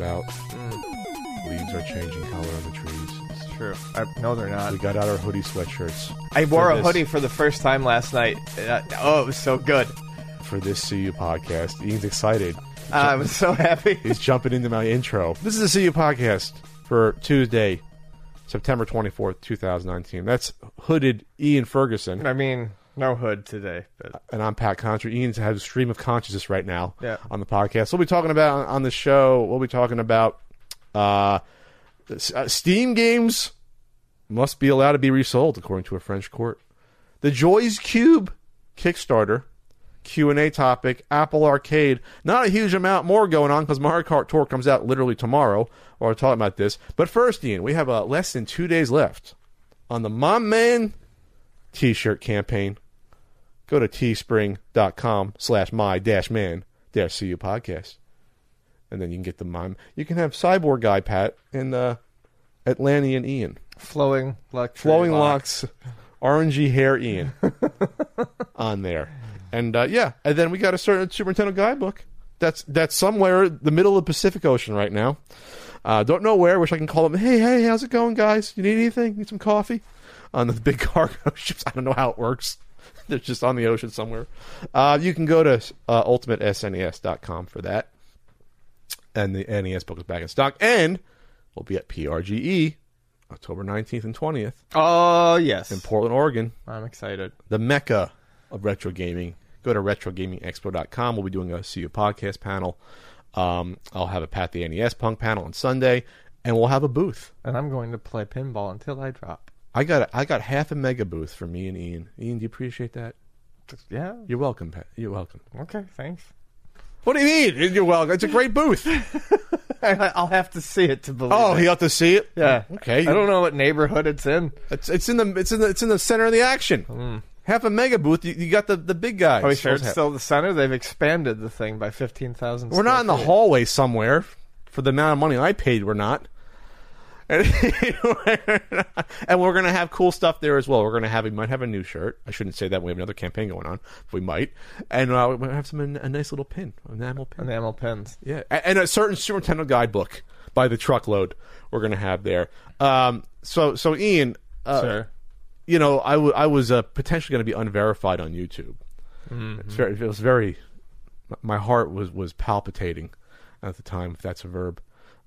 About. Leaves are changing color on the trees. It's true. I, no, they're not. We got out our hoodie sweatshirts. I wore a this- hoodie for the first time last night. Uh, oh, it was so good. for this CU podcast. Ian's excited. Uh, I was so happy. He's jumping into my intro. This is the CU podcast for Tuesday, September 24th, 2019. That's hooded Ian Ferguson. I mean, no hood today, but and I'm Pat Contri. Ian's has a stream of consciousness right now Yeah. on the podcast. We'll be talking about on the show. We'll be talking about uh, uh, Steam games must be allowed to be resold according to a French court. The Joys Cube Kickstarter Q and A topic. Apple Arcade. Not a huge amount more going on because Mario Kart Tour comes out literally tomorrow. Or talking about this. But first, Ian, we have uh, less than two days left on the Mom Man T-shirt campaign. Go to teespring.com slash my dash man dash cu podcast. And then you can get the mime. You can have cyborg guy pat and uh atlantean ian. Flowing luxury flowing locks. locks orangey hair ian on there. And uh yeah and then we got a certain super nintendo guidebook that's that's somewhere the middle of the pacific ocean right now. Uh don't know where. Wish i can call them hey hey how's it going guys? You need anything? Need some coffee on the big cargo ships i don't know how it works they're just on the ocean somewhere. Uh, you can go to uh, ultimatesnes.com for that. And the NES book is back in stock. And we'll be at PRGE October 19th and 20th Oh yes, in Portland, Oregon, I'm excited. the mecca of retro gaming. Go to retrogamingexpo.com. We'll be doing a CU podcast panel. Um, I'll have a Pat the NES Punk panel on Sunday, and we'll have a booth. And I'm going to play pinball until I drop. I got I got half a mega booth for me and Ian. Ian, do you appreciate that? Yeah. You're welcome, Pat. You're welcome. Okay. Thanks. What do you mean? You're welcome. It's a great booth. I'll have to see it to believe. Oh, it. you have to see it. yeah. Okay. I don't know what neighborhood it's in. It's it's in the it's in the it's in the center of the action. Hmm. Half a mega booth. You, you got the the big guys. Are we sure it's still the center? They've expanded the thing by fifteen thousand. We're not in the hallway somewhere for the amount of money I paid. We're not. And, and we're gonna have cool stuff there as well. We're gonna have we might have a new shirt. I shouldn't say that. We have another campaign going on. We might, and uh, we might have some a nice little pin, enamel pin. enamel pens. Yeah, a- and a certain Super Nintendo guidebook by the truckload we're gonna have there. Um, so so Ian, uh, Sure. you know, I, w- I was uh, potentially going to be unverified on YouTube. It's very, it was very, my heart was was palpitating at the time, if that's a verb,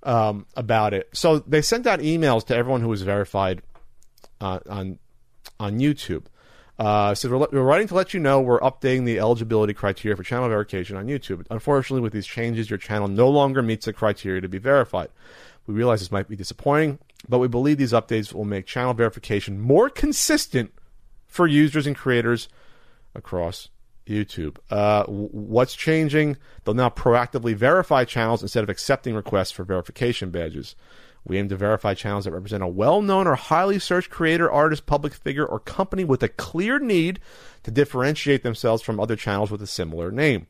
um, about it. So they sent out emails to everyone who was verified uh, on on YouTube. Uh, so we're, we're writing to let you know we're updating the eligibility criteria for channel verification on YouTube. Unfortunately, with these changes, your channel no longer meets the criteria to be verified. We realize this might be disappointing, but we believe these updates will make channel verification more consistent for users and creators across YouTube. Uh, what's changing? They'll now proactively verify channels instead of accepting requests for verification badges. We aim to verify channels that represent a well known or highly searched creator, artist, public figure, or company with a clear need to differentiate themselves from other channels with a similar name.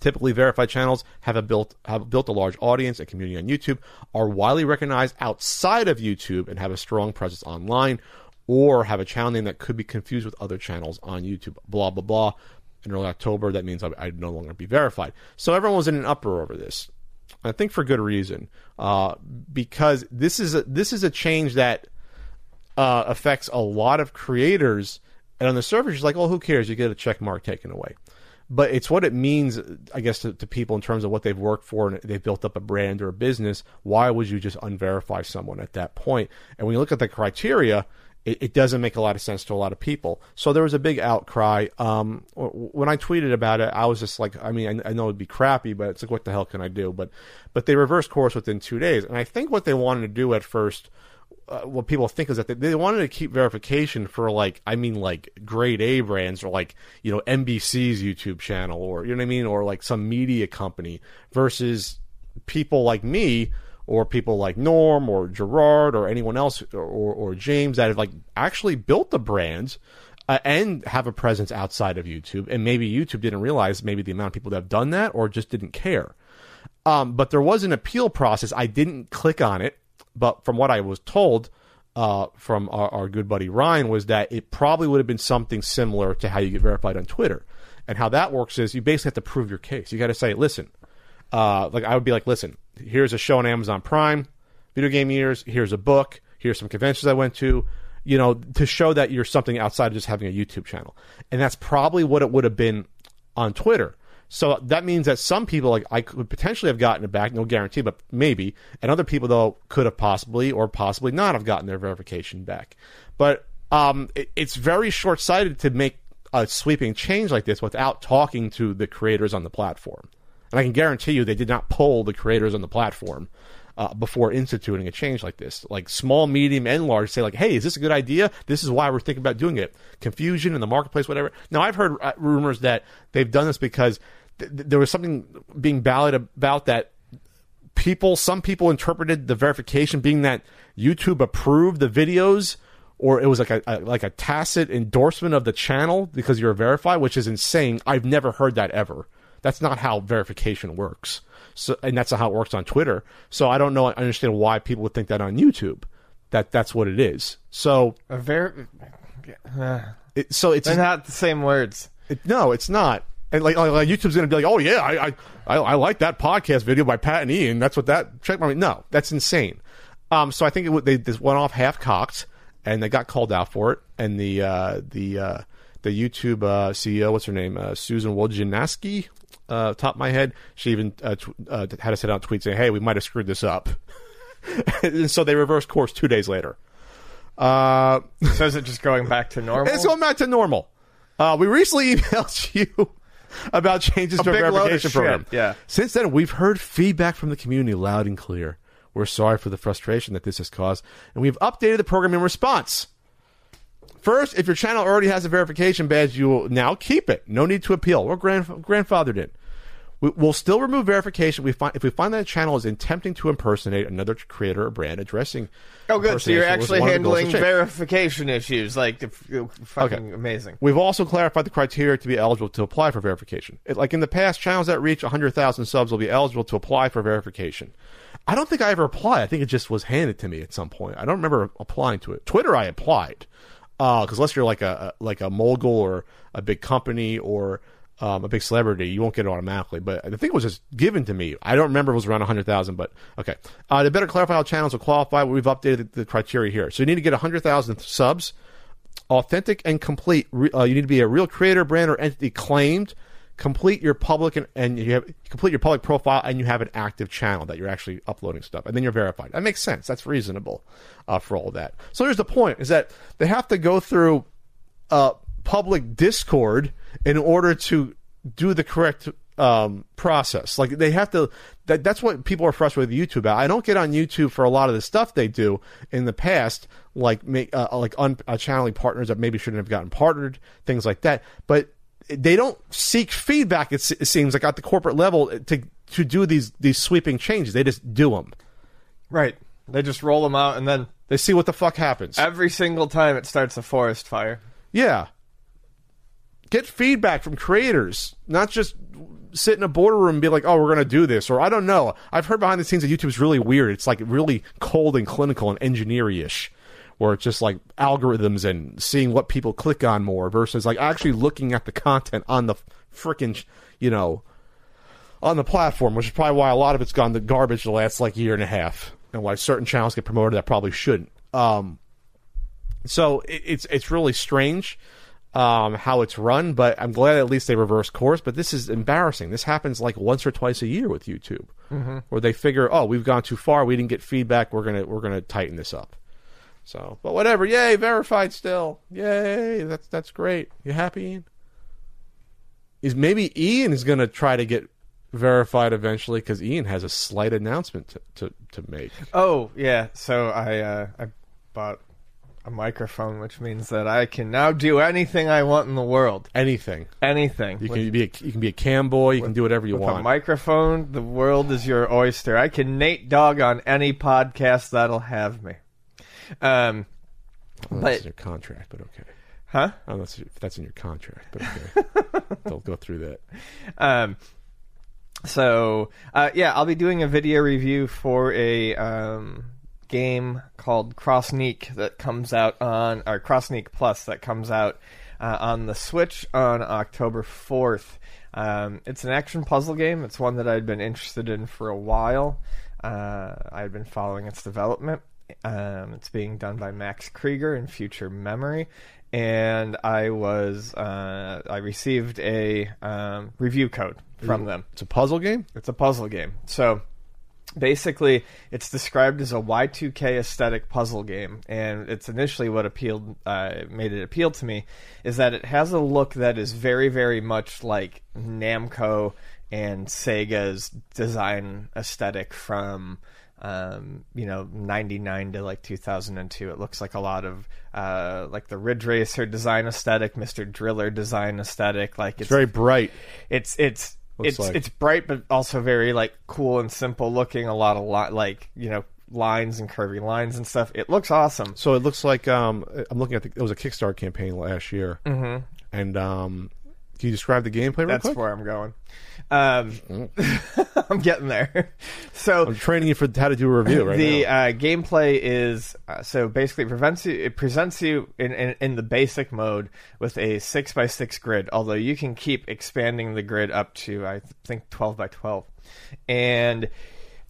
Typically, verified channels have a built have built a large audience and community on YouTube, are widely recognized outside of YouTube, and have a strong presence online, or have a channel name that could be confused with other channels on YouTube. Blah blah blah. In early October, that means I'd no longer be verified. So everyone was in an uproar over this. I think for good reason, uh, because this is a, this is a change that uh, affects a lot of creators. And on the surface, it's like, oh, who cares? You get a check mark taken away. But it's what it means, I guess, to, to people in terms of what they've worked for and they've built up a brand or a business. Why would you just unverify someone at that point? And when you look at the criteria, it, it doesn't make a lot of sense to a lot of people. So there was a big outcry. Um, when I tweeted about it, I was just like, I mean, I, I know it'd be crappy, but it's like, what the hell can I do? But but they reversed course within two days, and I think what they wanted to do at first uh, what people think is that they, they wanted to keep verification for like I mean like grade A brands or like you know NBC's YouTube channel or you know what I mean or like some media company versus people like me or people like Norm or Jirard or anyone else or, or, James that have like actually built the brands uh, and have a presence outside of YouTube and maybe YouTube didn't realize maybe the amount of people that have done that or just didn't care. Um, but there was an appeal process. I didn't click on it but from what I was told uh, from our, our, good buddy Ryan was that it probably would have been something similar to how you get verified on Twitter. And how that works is you basically have to prove your case. You got to say, listen, uh, like I would be like, listen, here's a show on Amazon Prime, video game years. Here's a book. Here's some conventions I went to. You know, to show that you're something outside of just having a YouTube channel. And that's probably what it would have been on Twitter. So that means that some people, like I could potentially have gotten it back, no guarantee, but maybe, and other people though could have possibly or possibly not have gotten their verification back. But um, it, it's very short sighted to make a sweeping change like this without talking to the creators on the platform. And I can guarantee you they did not poll the creators on the platform uh, before instituting a change like this. Like small, medium, and large say like, "Hey, is this a good idea? This is why we're thinking about doing it." Confusion in the marketplace, whatever. Now, I've heard uh, rumors that they've done this because th- there was something being balloted about that people, some people interpreted the verification being that YouTube approved the videos or it was like a, a, like a tacit endorsement of the channel because you're verified, which is insane. I've never heard that ever. That's not how verification works. So, and that's not how it works on Twitter. So I don't know. I understand why people would think that on YouTube. That that's what it is. So a ver- uh, it, so it's they're not the same words. It, no, it's not. And like, like, YouTube's going to be like, oh yeah, I, I I like that podcast video by Pat and Ian. That's what that check my no, that's insane. Um, so I think it, they this went off half cocked, and they got called out for it. And the uh, the uh, the YouTube uh, CEO, what's her name, uh, Susan Wojcicki, uh, top of my head, she even uh, tw- uh, had to send out tweets saying, "Hey, we might have screwed this up," and so they reversed course two days later. Uh, so is it just going back to normal? It's going back to normal. Uh, we recently emailed you about changes to our verification program. yeah. Since then, we've heard feedback from the community loud and clear. We're sorry for the frustration that this has caused, and we've updated the program in response. First, if your channel already has a verification badge, you will now keep it. No need to appeal. We're grand, grandfathered in. We, we'll still remove verification if we find, if we find that a channel is attempting to impersonate another creator or brand addressing. Oh, good. So you're actually one of the goals of handling verification issues. Like, fucking Okay. amazing. We've also clarified the criteria to be eligible to apply for verification. It, like in the past, channels that reach 100,000 subs will be eligible to apply for verification. I don't think I ever applied. I think it just was handed to me at some point. I don't remember applying to it. Twitter, I applied because unless you're like a, like a mogul or a big company or um, a big celebrity, you won't get it automatically. But I think it was just given to me. I don't remember it was around 100,000, but okay. Uh, to better clarify how channels will qualify, we've updated the, the criteria here. So you need to get 100,000 subs authentic and complete. Re- Uh, you need to be a real creator, brand, or entity claimed. Complete your public and, and you have complete your public profile, and you have an active channel that you're actually uploading stuff, and then you're verified. That makes sense. That's reasonable uh, for all that. So here's the point: is that they have to go through uh, public Discord in order to do the correct um, process. Like they have to. That, that's what people are frustrated with YouTube about. I don't get on YouTube for a lot of the stuff they do in the past, like make uh, like un, uh, channeling partners that maybe shouldn't have gotten partnered, things like that. But they don't seek feedback. It, se- it seems like at the corporate level to to do these these sweeping changes. They just do them. Right. They just roll them out, and then They see what the fuck happens. every single time it starts a forest fire. Yeah. Get feedback from creators, not just sit in a boardroom and be like, "Oh, we're going to do this," or I don't know. I've heard behind the scenes that YouTube's really weird. It's like really cold and clinical and engineer-ish, where it's just like algorithms and seeing what people click on more versus like actually looking at the content on the freaking, you know, on the platform, which is probably why a lot of it's gone to garbage the last like year and a half, and why certain channels get promoted that probably shouldn't. Um, so it, it's it's really strange um, how it's run, but I'm glad at least they reverse course. But this is embarrassing. This happens like once or twice a year with YouTube, where they figure, oh, we've gone too far, we didn't get feedback, we're gonna we're gonna tighten this up. So, but whatever. Yay, verified still. Yay, that's that's great. You happy, Ian? Is maybe Ian is going to try to get verified eventually because Ian has a slight announcement to, to, to make. Oh yeah, so I uh, I bought a microphone, which means that I can now do anything I want in the world. Anything Anything. you With- can be, a, you can be a cam boy. You can do whatever you with a microphone, the world is your oyster. I can Nate Dog on any podcast that'll have me. Um, Well, but- in your contract, but okay. huh? Know if that's in your contract, but okay. Don't go through that. Um, so uh, yeah, I'll be doing a video review for a um, game called Crossniq that comes out on or Crossniq Plus that comes out uh, on the Switch on October fourth. Um, it's an action puzzle game. It's one that I'd been interested in for a while. Uh, I'd been following its development. Um, it's being done by Max Krieger in Future Memory, and I was uh, I received a um, review code from them. It's a puzzle game. It's a puzzle game. So basically, it's described as a Y2K aesthetic puzzle game, and it's initially what appealed, uh, made it appeal to me, is that it has a look that is very, very much like Namco and Sega's design aesthetic from. Um, you know, ninety nine to like two thousand and two. It looks like a lot of uh, like the Ridge Racer design aesthetic, Mister Driller design aesthetic. Like It's very bright. it's it's Looks it's like. it's bright but also very like cool and simple looking a lot of li- like you know lines and curvy lines and stuff it looks awesome So it looks like um, I'm looking at the, it was a Kickstarter campaign last year, mm-hmm. and um, can you describe the gameplay that's quick? where i'm going um i'm getting there so I'm training you for how to do a review right the now. uh, gameplay is uh, so basically it prevents you it presents you in, in in the basic mode with a six by six grid although you can keep expanding the grid up to i think 12 by 12 and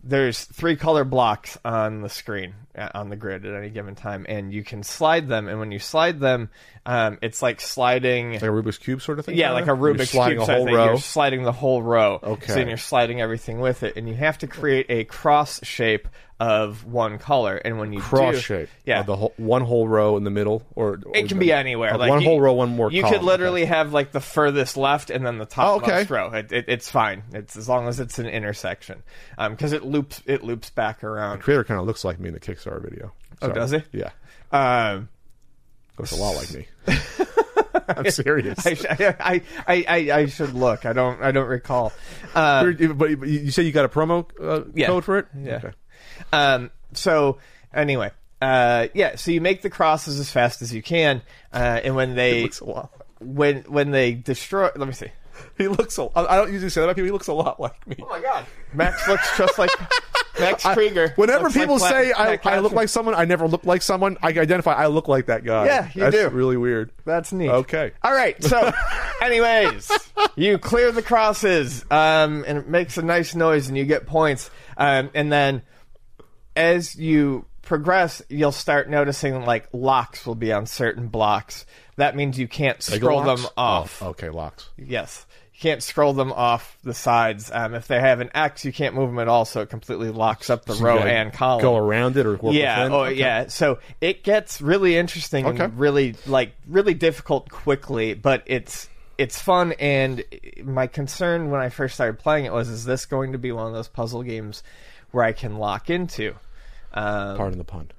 there's three color blocks on the screen uh, on the grid at any given time and you can slide them and when you slide them um, it's like sliding like a Rubik's cube sort of thing. yeah, like a Rubik's sliding cube a whole thing. row. You're sliding the whole row. Okay. So then you're sliding everything with it, and you have to create a cross shape of one color. And when you Cross do, shape. yeah, Uh, the whole, one whole row in the middle, or, or it can be anywhere. uh, like one you- whole row, one more. You column. could literally Okay. have like the furthest left and then the Oh, top okay. row. It, it, it's fine. It's as long as it's an intersection, because it loops it loops back around. The creator kind of looks like me in the Kickstarter video. Oh, does he? Yeah, Um, looks a lot like me. I'm serious. I, I, I, I, should look. I don't. I don't recall. Uh, but you- you say you got a promo uh, Yeah. code for it? Yeah. Okay. Um, so anyway, uh, yeah. So you make the crosses as fast as you can, uh, and when they looks a lot. when when they destroy, let me see. He looks. A, I don't usually say that about people. He looks a lot like me. Oh my god, Max looks just like Max I- whenever Looks like people say I, I look like someone, I never look like someone. I identify. I look like that guy. Yeah, you That's do. Really weird. That's neat. Okay. All right. So, anyways, you clear the crosses, um, and it makes a nice noise, and you get points. Um, and then, as you progress, you'll start noticing like locks will be on certain blocks. That means you can't scroll them off. Oh, okay, locks. Yes. You can't scroll them off the sides. Um, if they have an X, you can't move them at all, so it completely locks up the So you row gotta and column. Go around it or work yeah, within? oh Okay. yeah. So it gets really interesting Okay. and really like really difficult quickly, but it's it's fun. And my concern when I first started playing it was, is this going to be one of those puzzle games where I can lock into? Um, Pardon the pun.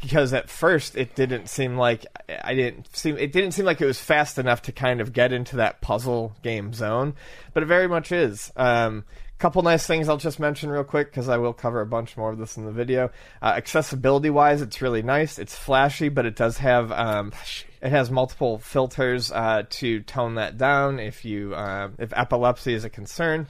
because at first it didn't seem like I didn't seem it didn't seem like it was fast enough to kind of get into that puzzle game zone, but it very much is. Um, couple nice things I'll just mention real quick because I will cover a bunch more of this in the video. Uh, accessibility wise, it's really nice. It's flashy, but it does have um, it has multiple filters uh, to tone that down if you uh, if epilepsy is a concern.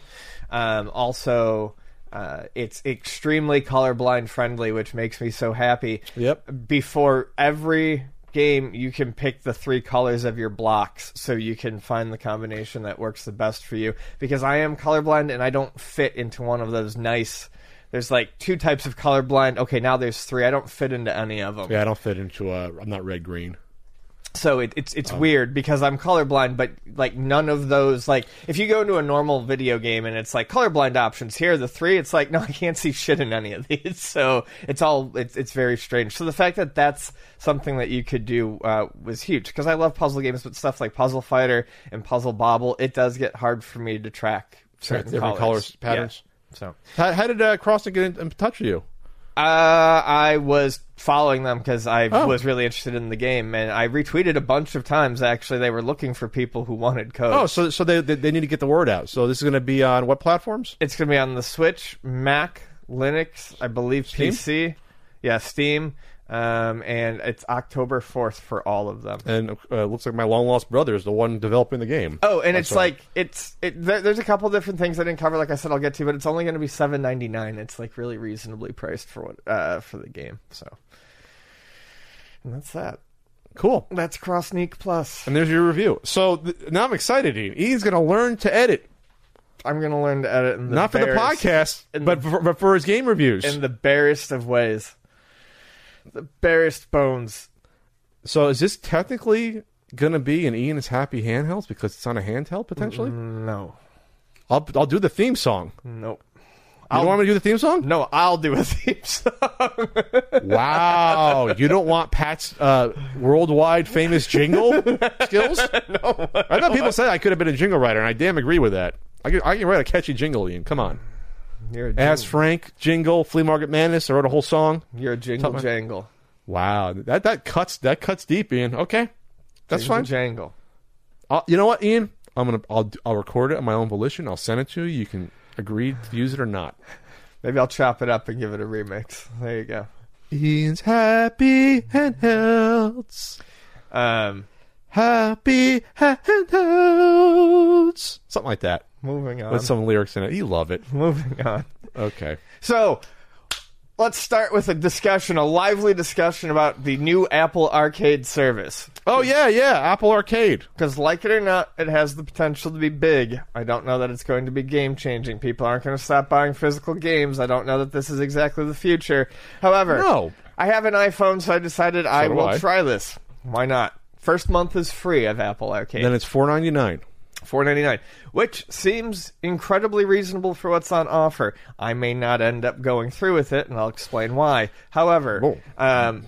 Um, also. Uh, it's extremely colorblind friendly, which makes me so happy. Yep. Before every game, you can pick the three colors of your blocks so you can find the combination that works the best for you. Because I am colorblind and I don't fit into one of those nice. There's like two types of colorblind. Okay, now there's three. I don't fit into any of them. Yeah, I don't fit into a. I'm not red green. So it, it's it's weird because I'm colorblind, but like none of those like if you go into a normal video game and it's like colorblind options here the three, it's like no, I can't see shit in any of these. So it's all it's it's very strange. So the fact that that's something that you could do uh, was huge because I love puzzle games, but stuff like Puzzle Fighter and Puzzle Bobble, it does get hard for me to track certain different colors, colors, patterns. Yeah. So How, how did uh, Crossniq get in, in touch with you? Uh, I was following them because I Oh. was really interested in the game, and I retweeted a bunch of times. Actually, they were looking for people who wanted code. Oh, so so they, they they need to get the word out. So this is going to be on what platforms? It's going to be on the Switch, Mac, Linux, I believe Steam? PC. Yeah, Steam. Um, and it's October 4th for all of them. And uh, looks like my long lost brother is the one developing the game. Oh, and it's right. like it's it, there, there's a couple different things I didn't cover. Like I said, I'll get to, but it's only going to be seven ninety nine. It's like really reasonably priced for what uh for the game. So, and that's that. cool. That's Crossniq Plus. And there's your review. So th- now I'm excited. Ian. Ian's going to learn to edit, I'm going to learn to edit in the not for the barest- podcast, but the- for, but for his game reviews. in the barest of ways. The barest bones. so is this technically going to be an Ian is happy handheld because it's on a handheld potentially? No, I'll I'll do the theme song. nope. You don't want me to do the theme song? No, I'll do a theme song. Wow, you don't want Pat's uh, worldwide famous jingle skills? No, I thought people said I could have been a jingle writer, and I damn agree with that. I can, I can write a catchy jingle, Ian. Come on. You're a Ask Frank, jingle, Flea Market Madness. I wrote a whole song. you're a jingle Something- jangle. Wow, that that cuts that cuts deep, Ian. Okay, that's Jingle fine. Jangle. I'll, you know what, Ian? I'm gonna I'll I'll record it on my own volition. I'll send it to you. You can agree to use it or not. Maybe I'll chop it up and give it a remix. There you go. Ian's happy handhelds. Um, Happy handhelds. Something like that. Moving on. With some lyrics in it. You love it. moving on. Okay. So, let's start with a discussion, a lively discussion about the new Apple Arcade service. Oh yeah, yeah. Apple Arcade. Because, like it or not, it has the potential to be big. I don't know that it's going to be game changing. People aren't going to stop buying physical games. I don't know that this is exactly the future. However, No. I have an iPhone, so I decided I will I. try this. Why not? First month is free of Apple Arcade. Then it's four ninety nine. Four ninety nine, which seems incredibly reasonable for what's on offer. I may not end up going through with it, and I'll explain why. However, um,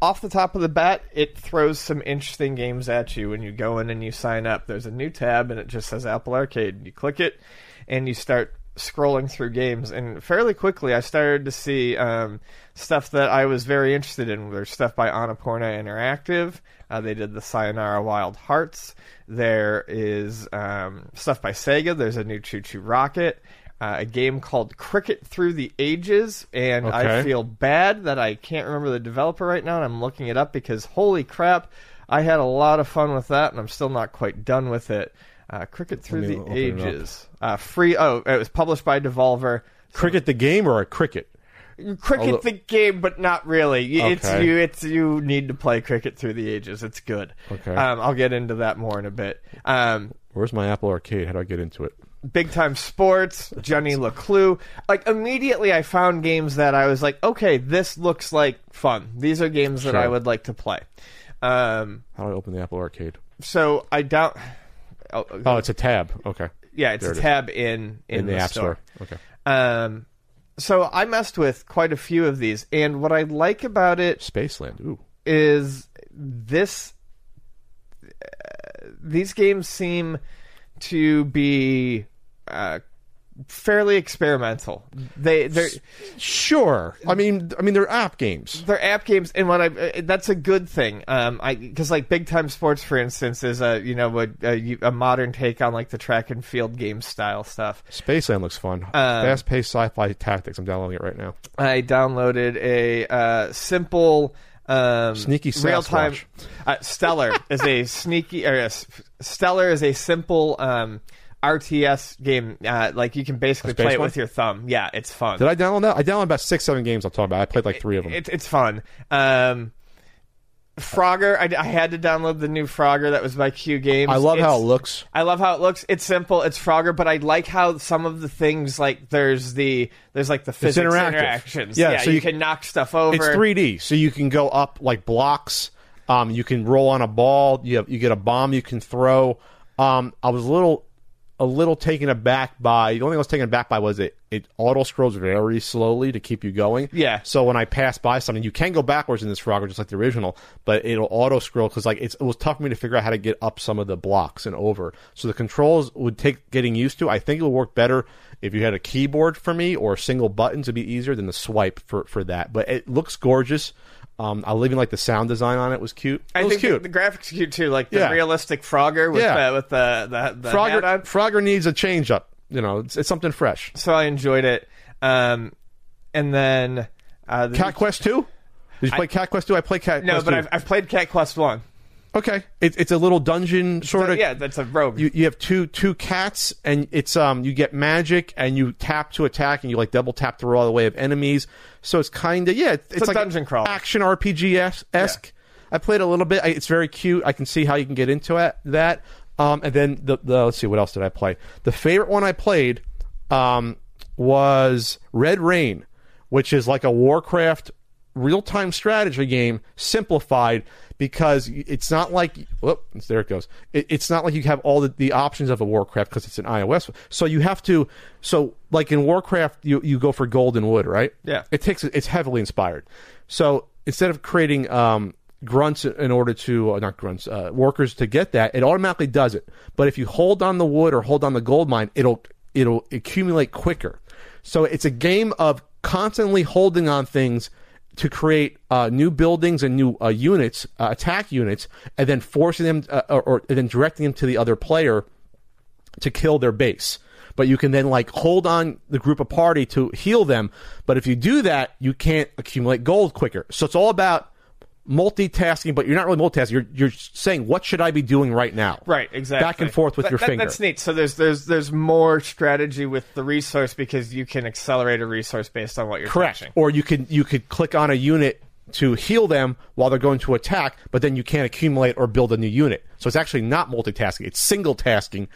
off the top of the bat, it throws some interesting games at you when you go in and you sign up. There's a new tab, and it just says Apple Arcade. You click it, and you start scrolling through games. And fairly quickly, I started to see um, stuff that I was very interested in. There's stuff by Annapurna Interactive. Uh, they did the Sayonara Wild Hearts. There is um, stuff by Sega. There's a new ChuChu Rocket. Uh, a game called Cricket Through the Ages, and I feel bad that I can't remember the developer right now, and I'm looking it up because holy crap, I had a lot of fun with that, and I'm still not quite done with it. Uh, Cricket Through the open it up. Ages, uh, free. Oh, it was published by Devolver. Cricket the game or a cricket? Cricket Although- the game, but not really. Y- It's you. It's you need to play Cricket Through the Ages. It's good. Okay. Um, I'll get into that more in a bit. Um, Where's my Apple Arcade? How do I get into it? Big Time Sports, Johnny LeClue. Like immediately, I found games that I was like, okay, this looks like fun. These are games that I would like to play. Um, How do I open the Apple Arcade? so I doubt. Oh, Oh, it's a tab. Okay. yeah, it's there a it is. tab in in, In, the, App Store. Okay. Um, so I messed with quite a few of these, and what I like about it Spaceland. Ooh. is this uh, these games seem to be uh, fairly experimental. They they're Sure. I mean, I mean, they're app games. they're app games, and what I uh, that's a good thing. Um, I because like Big Time Sports, for instance, is a you know a, a, a modern take on like the track and field game style stuff. Spaceland looks fun. Fast-paced sci-fi tactics. I'm downloading it right now. I downloaded a uh, simple. Um, Sneaky real time. Uh, Stellar is a sneaky or a Stellar is a simple um, RTS game. Uh, like you can basically play it one? with your thumb. Yeah, it's fun. Did I download that? I downloaded about six, seven games. I'll talk about. I played like three of them. It, it's fun. Um, Frogger, I, I had to download the new Frogger that was by Q Games. I love how it looks. I love how it looks. It's simple. It's Frogger, but I like how some of the things like there's the there's like the physics interactions. Yeah, Yeah, so you, you- can knock stuff over. It's 3D, so you can go up like blocks Um, you can roll on a ball. You have, you get a bomb you can throw. Um, I was a little a little taken aback by the only thing I was taken aback by was it it auto scrolls very slowly to keep you going. Yeah. So when I pass by something, you can go backwards in this Frogger just like the original, but it'll auto scroll because like it's, it was tough for me to figure out how to get up some of the blocks and over. So the controls would take getting used to. I think it would work better if you had a keyboard for me or single buttons would be easier than the swipe for for that. But it looks gorgeous. Um, I even like the sound design on it was cute. It I was think cute. The, the graphics are cute too, like the Yeah. realistic Frogger with Yeah. the with the the, the. Frogger, Frogger needs a change up. You know, it's, it's something fresh. So I enjoyed it. Um, and then uh, the Cat Quest 2? Did you play Cat Quest 2? I play Cat no, Quest but 2. I've, I've played Cat Quest one. Okay. It, it's a little dungeon sort of. yeah, that's a rogue. You, you have two two cats and it's um you get magic and you tap to attack and you like double tap to roll all the way of enemies so it's kind of yeah it's, a like dungeon crawl, action RPG esque. I played a little bit. I, it's very cute. I can see how you can get into it, that. Um, and then the, the let's see what else did I play. The favorite one I played um, was Red Rain, which is like a Warcraft real time strategy game simplified because it's not like whoop, there it goes. It, it's not like you have all the, the options of a Warcraft because it's an iOS. So you have to so like in Warcraft you you go for golden wood, right? Yeah. It takes it's heavily inspired. So instead of creating um, grunts in order to uh, not grunts uh, workers to get that, it automatically does it. But if you hold on the wood or hold on the gold mine, it'll it'll accumulate quicker. So it's a game of constantly holding on things to create uh, new buildings and new uh, units, uh, attack units, and then forcing them uh, or, or then directing them to the other player to kill their base. But you can then like hold on the group of party to heal them. But if you do that, you can't accumulate gold quicker. So it's all about multitasking, but you're not really multitasking. You're you're saying what should I be doing right now? Right, exactly. Back and forth with That- your that- finger. That's neat. So there's there's there's more strategy with the resource because you can accelerate a resource based on what you're Correct. touching. Or you can you could click on a unit to heal them while they're going to attack, but then you can't accumulate or build a new unit. So it's actually not multitasking; it's single tasking.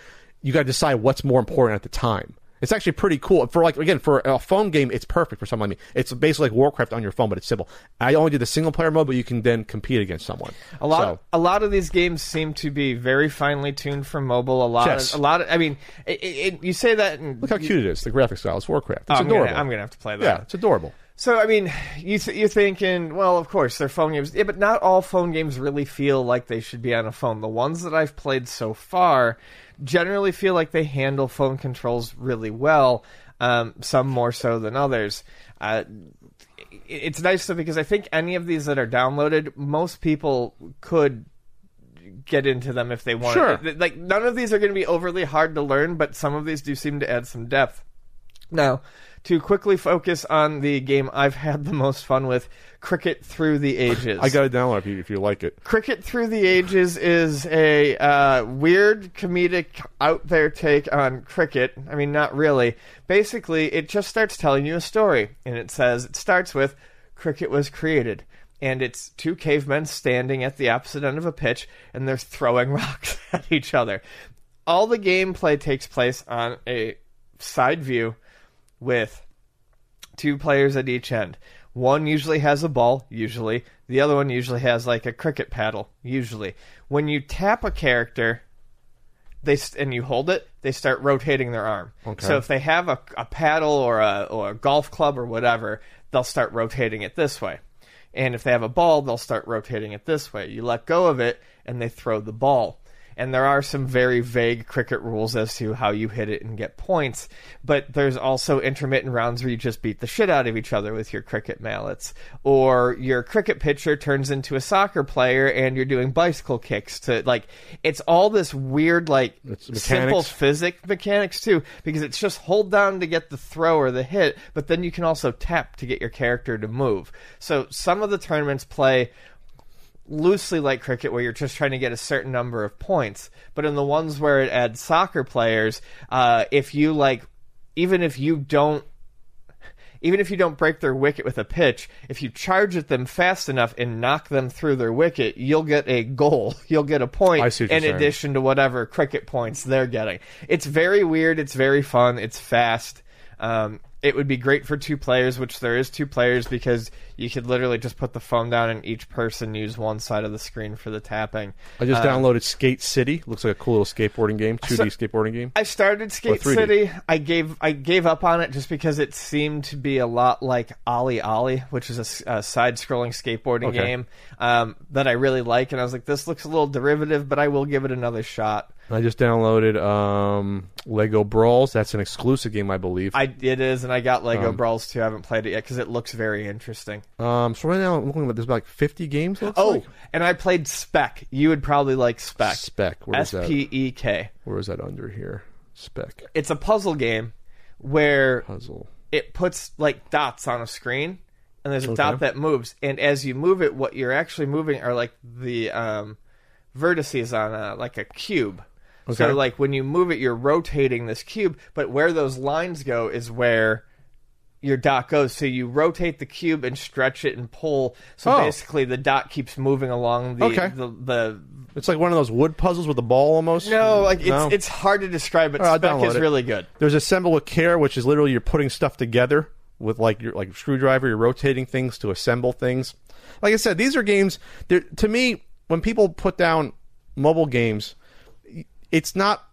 You got to decide what's more important at the time. It's actually pretty cool for like again for a phone game. It's perfect for someone like me. It's basically like Warcraft on your phone, but it's simple. I only do the single player mode, but you can then compete against someone. A lot, So, a lot of these games seem to be very finely tuned for mobile. A lot, Yes. of, a lot of. I mean, it, it, you say that, and look how cute it is. The graphic style. It's Warcraft. It's Oh, I'm adorable. Gonna, I'm gonna have to play that. yeah, it's adorable. So I mean, you th- you're thinking, well, of course they're phone games, yeah, but not all phone games really feel like they should be on a phone. The ones that I've played so far generally feel like they handle phone controls really well. Um, some more so than others. Uh, it's nice though because I think any of these that are downloaded, most people could get into them if they want. Sure. Like none of these are going to be overly hard to learn, but some of these do seem to add some depth. Now, to quickly focus on the game I've had the most fun with, Cricket Through the Ages. I got to download if you, if you like it. Cricket Through the Ages is a uh, weird comedic out there take on cricket. I mean, not really. Basically, it just starts telling you a story, and it says it starts with cricket was created, and it's two cavemen standing at the opposite end of a pitch, and they're throwing rocks at each other. All the gameplay takes place on a side view with two players at each end. One usually has a ball, usually. The other one usually has like a cricket paddle, usually. When you tap a character, they st- and you hold it, they start rotating their arm. Okay. So if they have a, a paddle or a or a golf club or whatever, they'll start rotating it this way. And if they have a ball, they'll start rotating it this way. You let go of it, and they throw the ball. And there are some very vague cricket rules as to how you hit it and get points. But there's also intermittent rounds where you just beat the shit out of each other with your cricket mallets. Or your cricket pitcher turns into a soccer player and you're doing bicycle kicks to, like, it's all this weird, like, simple physics mechanics too, because it's just hold down to get the throw or the hit, but then you can also tap to get your character to move. So some of the tournaments play loosely like cricket where you're just trying to get a certain number of points but in the ones where it adds soccer players uh, if you like even if you don't even if you don't break their wicket with a pitch, if you charge at them fast enough and knock them through their wicket, you'll get a goal. You'll get a point I see what you're in addition to whatever cricket points they're getting. It's very weird. It's very fun. It's fast. Um, it would be great for two players, which there is two players because you could literally just put the phone down and each person use one side of the screen for the tapping. I just Uh, downloaded Skate City. Looks like a cool little skateboarding game, 2D So- skateboarding game. I started Skate City. I gave I gave up on it just because it seemed to be a lot like OlliOlli, which is a side-scrolling skateboarding Okay. game um, that I really like. And I was like, this looks a little derivative, but I will give it another shot. I just downloaded um, Lego Brawls. That's an exclusive game, I believe. I it is, and I got Lego Um, Brawls too. I haven't played it yet because it looks very interesting. um, so right now I'm looking at there's about like 50 games. looks Oh, like. and I played Spek. You would probably like Spek. Spek. Where is S P E K. Where is that under here? Spek It's a puzzle game where puzzle. it puts like dots on a screen and there's a Okay. dot that moves and as you move it what you're actually moving are like the um, vertices on a, like a cube so like when you move it you're rotating this cube but where those lines go is where your dot goes so you rotate the cube and stretch it and pull so Oh. basically the dot keeps moving along the Okay. the, the It's like one of those wood puzzles with a ball almost. no like it's No? it's hard to describe but right, Spek is it. really good There's assemble with care, which is literally you're putting stuff together with like your like screwdriver. You're rotating things to assemble things. Like I said, these are games. To me, when people put down mobile games, it's not.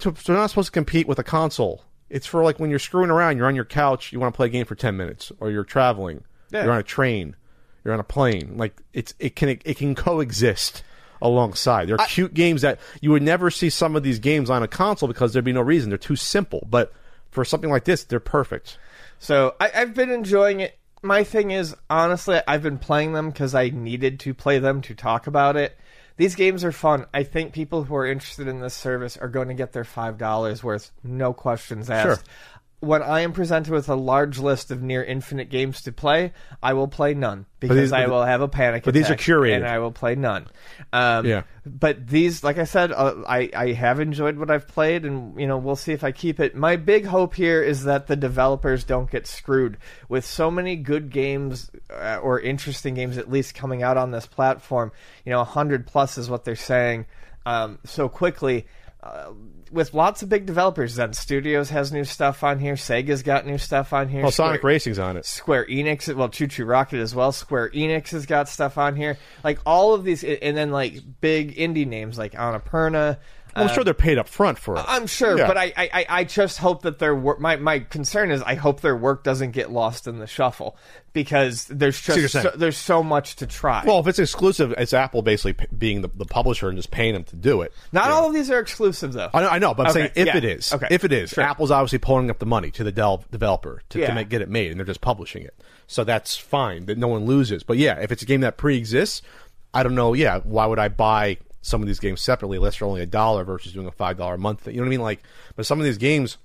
To, they're not supposed to compete with a console. It's for like when you're screwing around. You're on your couch. You want to play a game for ten minutes, or you're traveling. Yeah. You're on a train. You're on a plane. Like it's it can it can coexist alongside. They're cute games that you would never see some of these games on a console because there'd be no reason. They're too simple. But for something like this, they're perfect. So I, I've been enjoying it. My thing is, honestly, I've been playing them because I needed to play them to talk about it. These games are fun. I think people who are interested in this service are going to get their five dollars worth, no questions asked. Sure. When I am presented with a large list of near infinite games to play, I will play none because these- I will have a panic. but these are curated. and I will play none. Um, Yeah. but these like i said uh, i i have enjoyed what i've played and you know we'll see if i keep it my big hope here is that the developers don't get screwed with so many good games uh, or interesting games at least coming out on this platform you know 100 plus is what they're saying um, so quickly uh, with lots of big developers Zen Studios has new stuff on here Sega's got new stuff on here Well, Sonic Racing's on it. Square Enix, well, ChuChu Rocket as well. Square Enix has got stuff on here, like all of these, and then like big indie names like Annapurna. I'm sure they're paid up front for it. I'm sure, Yeah. but I, I, I- just hope that their work. My, my concern is I hope their work doesn't get lost in the shuffle because there's you're just so, there's so much to try. Well, if it's exclusive, it's Apple basically p- being the, the publisher and just paying them to do it. not all of these are exclusive though. I know, I know, but I'm Okay, saying if yeah, it is, okay, if it is, sure. Apple's obviously pulling up the money to the del- developer to, Yeah. to make, get it made, and they're just publishing it. So that's fine that no one loses. But yeah, if it's a game that pre-exists, I don't know. Yeah, why would I buy some of these games separately unless they're only a dollar versus doing a five dollar a month thing? You know what I mean? Like, but some of these games.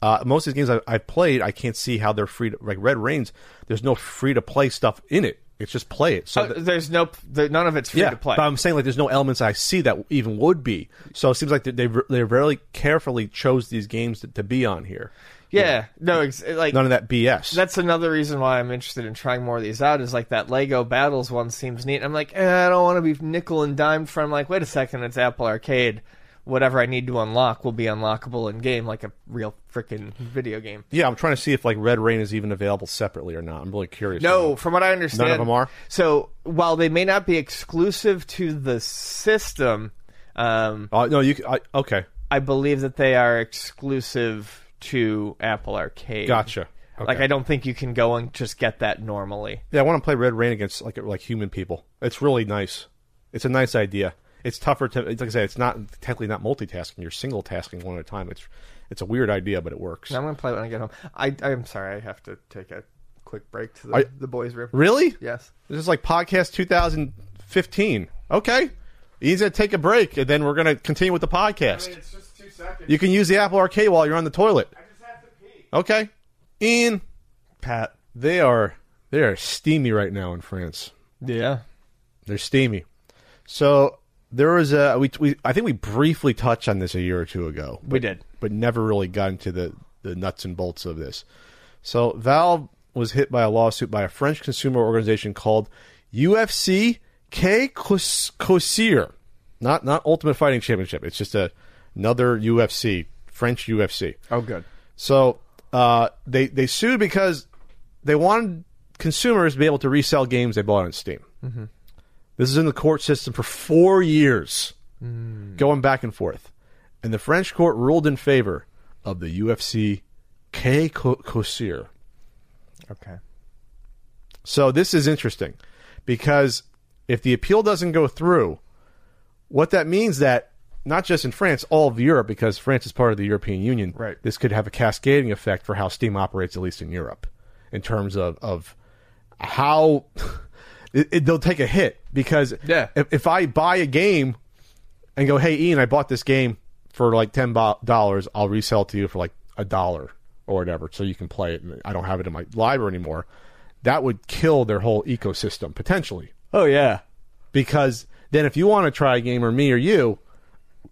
Uh, most of these games I, I've played, I can't see how they're free. To, like Red Rains, there's no free to play stuff in it. It's just play it. So that- there's no, there, none of it's free yeah, to play. But I'm saying like there's no elements I see that even would be. So it seems like they they they really carefully chose these games to, to be on here. Yeah, no, ex- like None of that BS. That's another reason why I'm interested in trying more of these out. Is like that Lego Battles one seems neat. I'm like, eh, I don't want to be nickel and dimed for. I'm like, wait a second, it's Apple Arcade. Whatever I need to unlock will be unlockable in game, like a real freaking video game. yeah, I'm trying to see if like Red Rain is even available separately or not. I'm really curious. No, from what I understand, None of them are? So while they may not be exclusive to the system, um, Uh, no, you. c- I, okay, I believe that they are exclusive to Apple Arcade. gotcha. Okay. Like I don't think you can go and just get that normally. yeah, I want to play Red Rain against like like human people. It's really nice. It's a nice idea. It's tougher to it's like I said. It's not technically not multitasking. You're single tasking one at a time. It's it's a weird idea, but it works. I'm gonna play when I get home. I I'm sorry, I have to take a quick break to the, Are- the boys' room. Really? Yes. This is like podcast 2015. Okay. He's going to take a break, and then we're going to continue with the podcast. it's just two seconds. you can use the Apple Arcade while you're on the toilet. I just have to pee. Okay. Ian, Pat. they are they are steamy right now in France. Yeah. They're steamy. So there was a we, we I think we briefly touched on this a year or two ago. We did. but never really got into the, the nuts and bolts of this. So Valve was hit by a lawsuit by a French consumer organization called UFC Que Choisir. Not not Ultimate Fighting Championship. It's just a another UFC, French UFC. Oh, good. So Uh, they they sued because they wanted consumers to be able to resell games they bought on Steam. Mm-hmm. This is in the court system for four years, Mm. going back and forth, and the French court ruled in favor of the UFC Que Choisir. Okay. So this is interesting because if the appeal doesn't go through, what that means that not just in France, all of Europe, because France is part of the European Union, Right. this could have a cascading effect for how Steam operates, at least in Europe, in terms of, of how it, it, they'll take a hit. Because Yeah. if, if I buy a game and go, hey, Ian, I bought this game for like $10, I'll resell it to you for like a dollar or whatever, so you can play it. And I don't have it in my library anymore. That would kill their whole ecosystem potentially Oh yeah. because then if you want to try a game or me or you,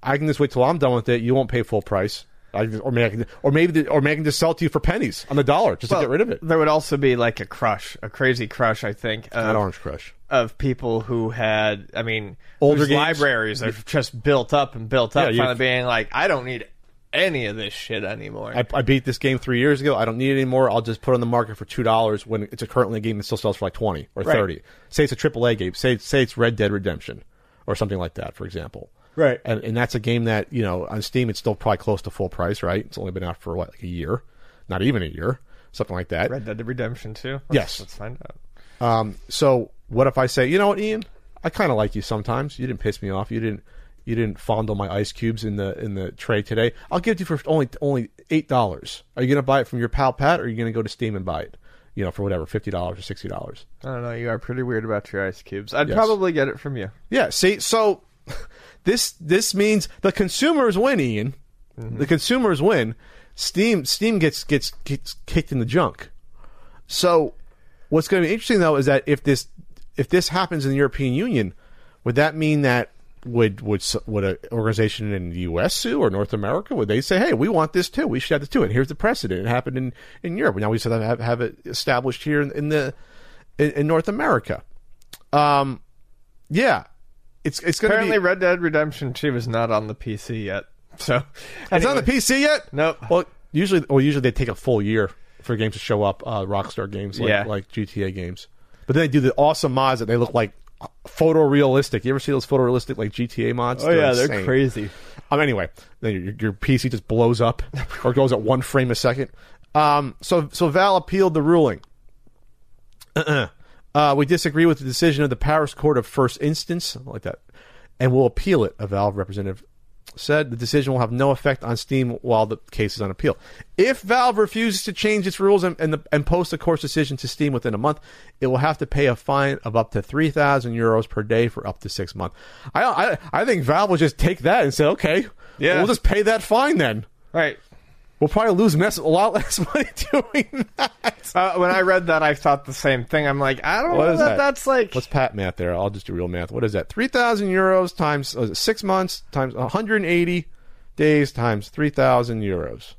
I can just wait till I'm done with it. You won't pay full price. I or maybe I can, or maybe the, or maybe I can just sell it to you for pennies on the dollar just to get rid of it. There would also be like a crush, a crazy crush, I think, Not of, Orange Crush. of people who had, I mean, Older libraries are just built up and built up, Yeah, finally being like, I don't need any of this shit anymore. I, I beat this game three years ago. I don't need it anymore. I'll just put it on the market for two dollars when it's a currently a game that still sells for like twenty or Right. thirty. Say it's a AAA game. Say say it's Red Dead Redemption or something like that, for example. Right. And and that's a game that you know on Steam it's still probably close to full price, right? It's only been out for what like a year, not even a year, something like that. Red Dead Redemption 2? Let's, Yes. Let's find out. Um, so what if I say, you know what, Ian? I kind of like you sometimes. You didn't piss me off. You didn't. You didn't fondle my ice cubes in the in the tray today. I'll give it to you for only only eight dollars. Are you gonna buy it from your pal Pat, or are you gonna go to Steam and buy it? You know, for whatever fifty dollars or sixty dollars. I don't know. You are pretty weird about your ice cubes. I'd Yes. probably get it from you. Yeah. See, so this this means the consumers win, Ian. The consumers win. Steam Steam gets gets gets kicked in the junk. So what's going to be interesting though is that if this if this happens in the European Union, would that mean that would would would an organization in the U.S. sue or North America? Would they say, "Hey, we want this too. We should have this too"? And here's the precedent. It happened in, in Europe. Now we should have have it established here in, in the in, in North America. Um, yeah, it's it's going to Apparently, be. Red Dead Redemption 2 is not on the PC yet. So It's on the PC yet? Nope. Well, usually, well, usually they take a full year for games to show up. Uh, Rockstar games, like, Yeah. like GTA games, but then they do the awesome mods that they look like photorealistic. You ever see those photorealistic like GTA mods? Oh yeah, they're crazy. Um, anyway, then your, your PC just blows up or goes at one frame a second. Um, so so Val appealed the ruling. Uh, we disagree with the decision of the Paris Court of First Instance, like that, and will appeal it. A Valve representative said the decision will have no effect on Steam while the case is on appeal. If Valve refuses to change its rules and and, the, and post a court's decision to Steam within a month, it will have to pay a fine of up to three thousand euros per day for up to six months. I, I I think Valve will just take that and say, okay, Yeah. we'll just pay that fine then. Right. We'll probably lose mess, a lot less money doing that. Uh, when I read that, I thought the same thing. I'm like, I don't What know is that, that? that's like. What's Pat math there? I'll just do real math. What is that? 3,000 euros times uh, six months times 180 days times 3,000 euros.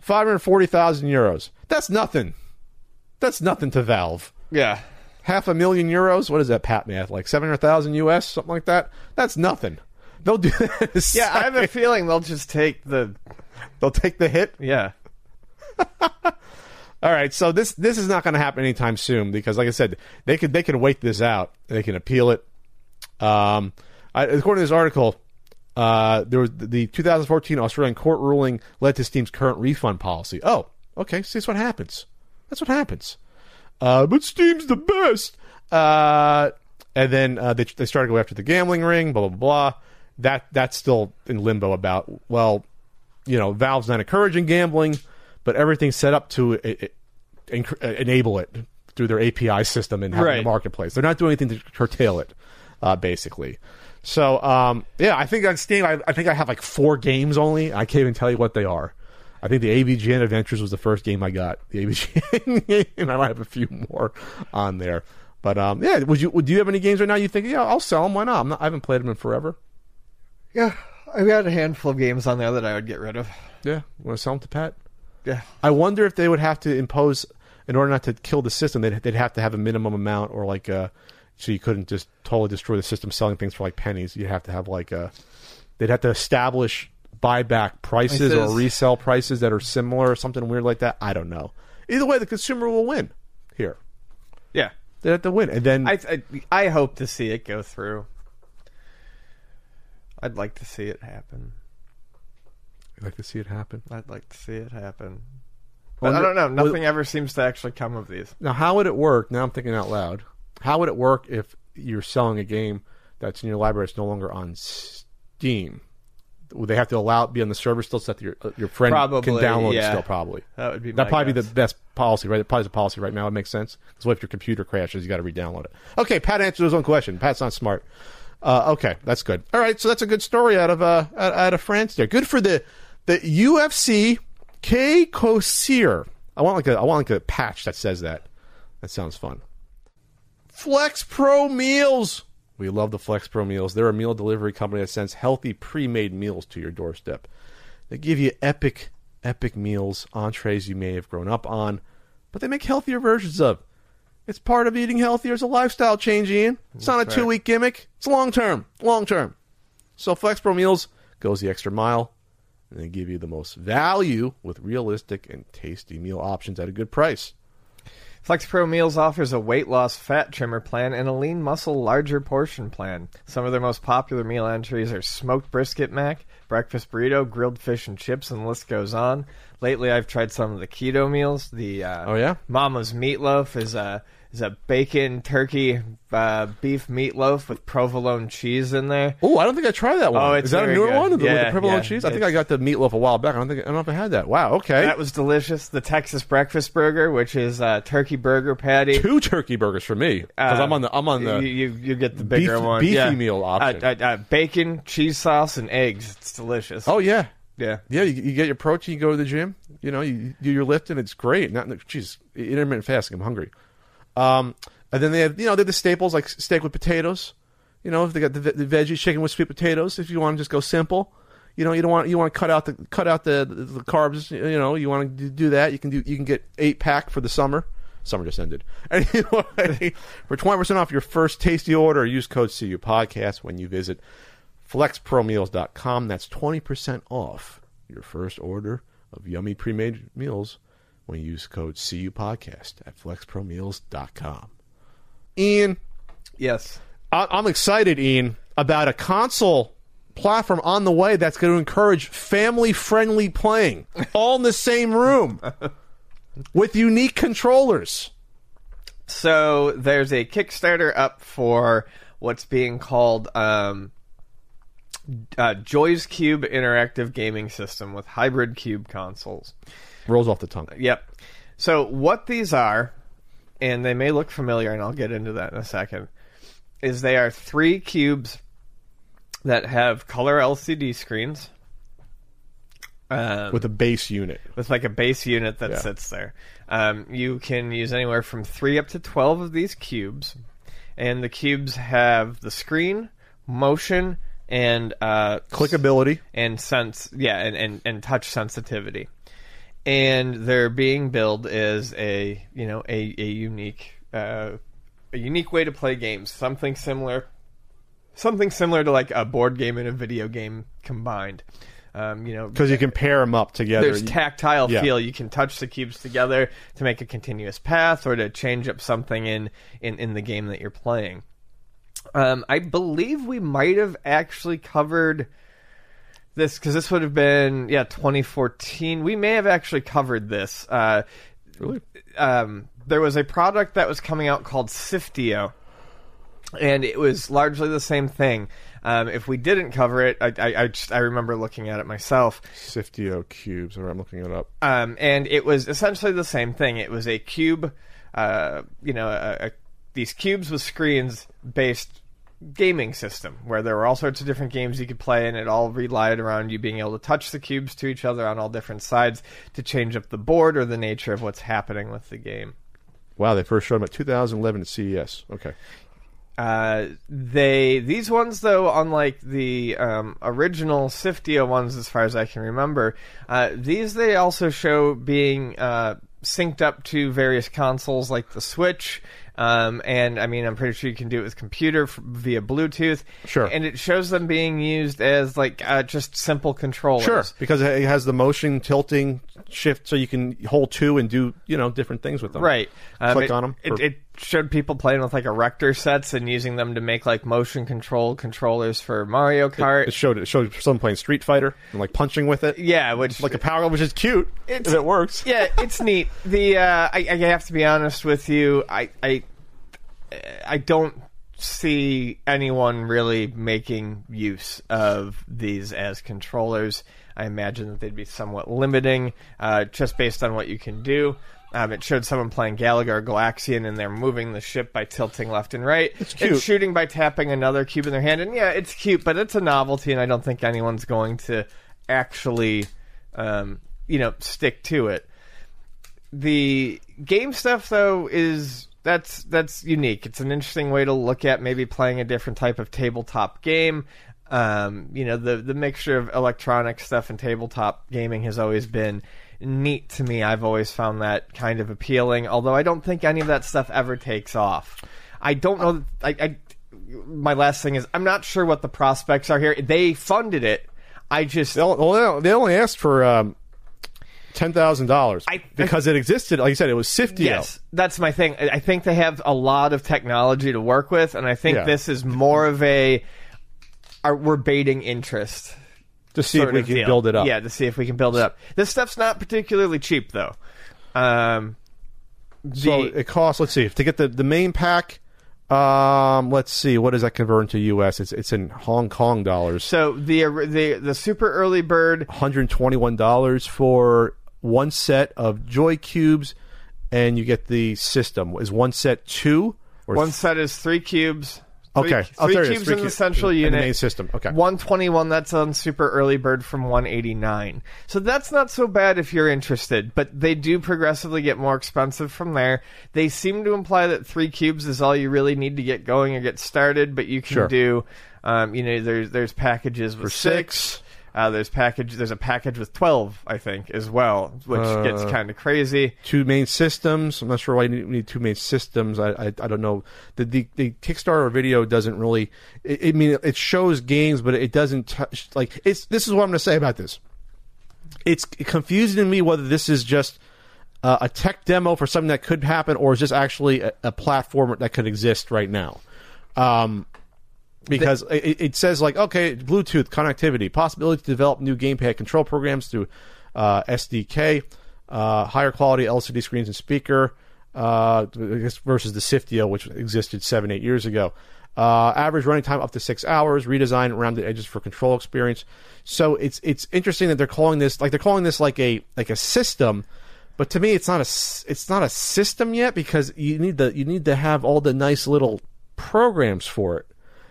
540,000 euros. That's nothing. That's nothing to Valve. yeah. Half a million euros? What is that, Pat math? Like 700,000 US? Something like that? That's nothing. They'll do this. Yeah, I have a feeling they'll just take the. They'll take the hit. Yeah. All right, so this this is not going to happen anytime soon because, like I said, they could they could wait this out. They can appeal it. Um, I, according to this article, uh, there was the 2014 Australian court ruling led to Steam's current refund policy. Oh, okay, see, that's what happens. That's what happens. Uh, but Steam's the best. Uh, and then uh, they they started to go after the gambling ring. Blah blah blah. That that's still in limbo about. Well, you know, Valve's not encouraging gambling, but everything's set up to uh, enc- uh, enable it through their API system and having Right. the marketplace. They're not doing anything to curtail it, uh, basically. So, um, yeah, I think on Steam, I, I think I have like four games only. I can't even tell you what they are. I think the AVGN Adventures was the first game I got. The AVGN and I might have a few more on there. But um, yeah, would you? Would you have any games right now? You think, yeah, I'll sell them. Why not? I'm not I haven't played them in forever. Yeah. I've got a handful of games on there that I would get rid of. Yeah, want to sell them to Pat? Yeah. I wonder if they would have to impose, in order not to kill the system, they'd, they'd have to have a minimum amount or like a, so you couldn't just totally destroy the system selling things for like pennies. You'd have to have like a, they'd have to establish buyback prices or Prices. resell prices that are similar or something weird like that. I don't know. Either way, the consumer will win here. Yeah. They have to win, and then I, I I hope to see it go through. I'd like to see it happen. I'd like to see it happen. I'd like to see it happen. But Wonder- I don't know. Nothing ever seems to actually come of these. Now, how would it work? Now I'm thinking out loud. How would it work if you're selling a game that's in your library that's no longer on Steam? Would they have to allow it be on the server still so that your uh, your friend can download yeah. it still? Probably. That would be. That'd my probably be the best policy, right? It probably is a policy right now. It makes sense. Because what if your computer crashes? You got to re-download it. Okay, Pat answered his own question. Pat's not smart. Uh, okay, that's good. All right, so that's a good story out of uh, out, of France. There, good for the the UFC Que Choisir. I want like a I want like a patch that says that. That sounds fun. Flex Pro Meals. We love the Flex Pro Meals. They're a meal delivery company that sends healthy pre-made meals to your doorstep. They give you epic, epic meals, entrees you may have grown up on, but they make healthier versions of. It's part of eating healthier. It's a lifestyle change, Ian. It's not a right. two-week gimmick. It's long term, long term. So Flex Pro Meals goes the extra mile, and they give you the most value with realistic and tasty meal options at a good price. Flex Pro Meals offers a weight loss fat trimmer plan and a lean muscle larger portion plan. Some of their most popular meal entries are smoked brisket mac, breakfast burrito, grilled fish and chips, and the list goes on. Lately, I've tried some of the keto meals. The uh, Oh, yeah? Mama's meatloaf is a is a bacon turkey uh, beef meatloaf with provolone cheese in there. Oh, I don't think I tried that one. Oh, it's Is that a newer good. one with the- with the provolone yeah, cheese? I think I got the meatloaf a while back. I don't think I don't know if I had that. Wow. Okay. That was delicious. The Texas breakfast burger, which is a turkey burger patty. Two turkey burgers for me because Uh, I'm on the I'm on the you, you get the bigger beef- one, beefy yeah. meal option. Uh, uh, uh, bacon, cheese sauce, and eggs. It's delicious. Oh yeah, yeah. yeah. You, you get your protein, you go to the gym. You know, you do your lifting. It's great. Not jeez, intermittent fasting. I'm hungry. Um, and then they have you know they're the staples like steak with potatoes. You know, if they got the, the veggies, chicken with sweet potatoes. If you want to just go simple, you know, you don't want you want to cut out the cut out the, the, the carbs. You know, you want to do that. You can do you can get eight pack for the summer. Summer just ended. Anyway, for twenty percent off your first tasty order, use code CU Podcast when you visit flexpromeals.com. That's 20% off your first order of yummy pre-made meals when you use code CU Podcast at flexpromeals.com. Ian, Yes. I- I'm excited, Ian, about a console platform on the way that's going to encourage family-friendly playing, all in the same room, with unique controllers. So there's a Kickstarter up for what's being called um, uh, Joy's Cube Interactive Gaming System with hybrid cube consoles. Rolls off the tongue. Yep. So what these are, and they may look familiar, and I'll get into that in a second, is they are three cubes that have color LCD screens. Um, With a base unit. with like a base unit that Yeah. sits there. Um, you can use anywhere from three up to twelve of these cubes, and the cubes have the screen, motion, and uh, Clickability. and sense, yeah, and, and, and touch sensitivity. And they're being billed as a you know a a unique uh, a unique way to play games, something similar, something similar to like a board game and a video game combined. Um, you know, Because you can pair them up together. there's tactile Yeah. feel. You can touch the cubes together to make a continuous path or to change up something in in, in the game that you're playing. Um, I believe we might have actually covered this because this would have been yeah 2014. We may have actually covered this. Uh, Really? um, there was a product that was coming out called Sifteo, and it was largely the same thing. Um, if we didn't cover it, I, I, I just I remember looking at it myself. Sifteo cubes. Or I'm looking it up. Um, and it was essentially the same thing. It was a cube, uh, you know, a, a, these cubes with screens based gaming system where there were all sorts of different games you could play, and it all relied around you being able to touch the cubes to each other on all different sides to change up the board or the nature of what's happening with the game. Wow, they first showed them at 2011 at CES. Okay. Uh, they these ones though, unlike the um, original Sifteo ones, as far as I can remember, uh, these they also show being uh, synced up to various consoles like the Switch Um, and I mean, I'm pretty sure you can do it with computer f- via Bluetooth. Sure. And it shows them being used as like uh, just simple controllers. Sure, because it has the motion tilting shift, so you can hold two and do you know different things with them. Right. Um, Click it, on 'em It, it showed people playing with like erector sets and using them to make like motion control controllers for Mario Kart. It showed it showed someone playing Street Fighter and like punching with it, yeah, which like a power, which is cute It's- if it works. yeah, it's neat. The uh, I, I have to be honest with you. I I I don't see anyone really making use of these as controllers. I imagine that they'd be somewhat limiting, uh, just based on what you can do. Um, it showed someone playing Galaga Galaxian, and they're moving the ship by tilting left and right. It's cute. shooting by tapping another cube in their hand, and yeah, it's cute, but it's a novelty, and I don't think anyone's going to actually, um, you know, stick to it the game stuff though is that's that's unique. It's an interesting way to look at maybe playing a different type of tabletop game. Um, you know, the the mixture of electronic stuff and tabletop gaming has always been neat to me. I've always found that kind of appealing, although I don't think any of that stuff ever takes off. I don't know. I, I my last thing is I'm not sure what the prospects are here. They funded it. I just They only, well, they only asked for um, ten thousand dollars I- because it existed. Like you said, it was Sifteo. Yes, that's my thing. I I think they have a lot of technology to work with, and I think Yeah. this is more of a are, we're baiting interest. To see if we can deal. build it up. Yeah, to see if we can build it up. This stuff's not particularly cheap, though. Um, the, So it costs. Let's see to get the the main pack. Um, let's see what does that convert into U.S. It's it's in Hong Kong dollars. so the the the super early bird One hundred twenty one dollars for one set of Joy Cubes, and you get the system. Is one set two or one set is three cubes. Three, Okay. Oh, three it is. cubes Three in the central And the unit. main system. Okay. 121 that's on super early bird from 189 so that's not so bad if you're interested but they do progressively get more expensive from there they seem to imply that three cubes is all you really need to get going or get started but you can Sure. do um, you know there's there's packages with six, Uh, there's package. There's a package with twelve, I think, as well, which gets Uh, kind of crazy. two main systems. I'm not sure why you need, two main systems. I, I I don't know. The the, the Kickstarter video doesn't really. I I mean, it shows games, but it doesn't touch. Like it's. This is what I'm going to say about this. It's confusing to me whether this is just uh, a tech demo for something that could happen, or is just actually a, a platform that could exist right now. Um, because it, it says like okay bluetooth connectivity possibility to develop new gamepad control programs through uh, sdk uh, higher quality lcd screens and speaker uh, versus the sifteo which existed seven eight years ago. Uh, average running time up to six hours redesign around the edges for control experience. So it's it's interesting that they're calling this like they're calling this like a like a system but to me it's not a it's not a system yet because you need the you need to have all the nice little programs for it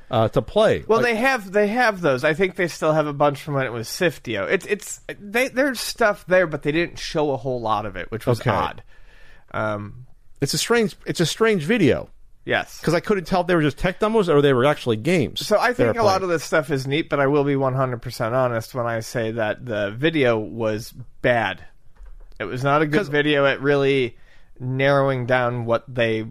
uh, to play. Well, Like, they have they have those. I think they still have a bunch from when it was Sifteo. It's it's they, there's stuff there, but they didn't show a whole lot of it, which was Okay. odd. Um, it's a strange it's a strange video yes. because I couldn't tell if they were just tech demos or they were actually games. So I think a lot of this stuff is neat, but I will be 100% honest when I say that the video was bad. It was not a good video at really narrowing down what they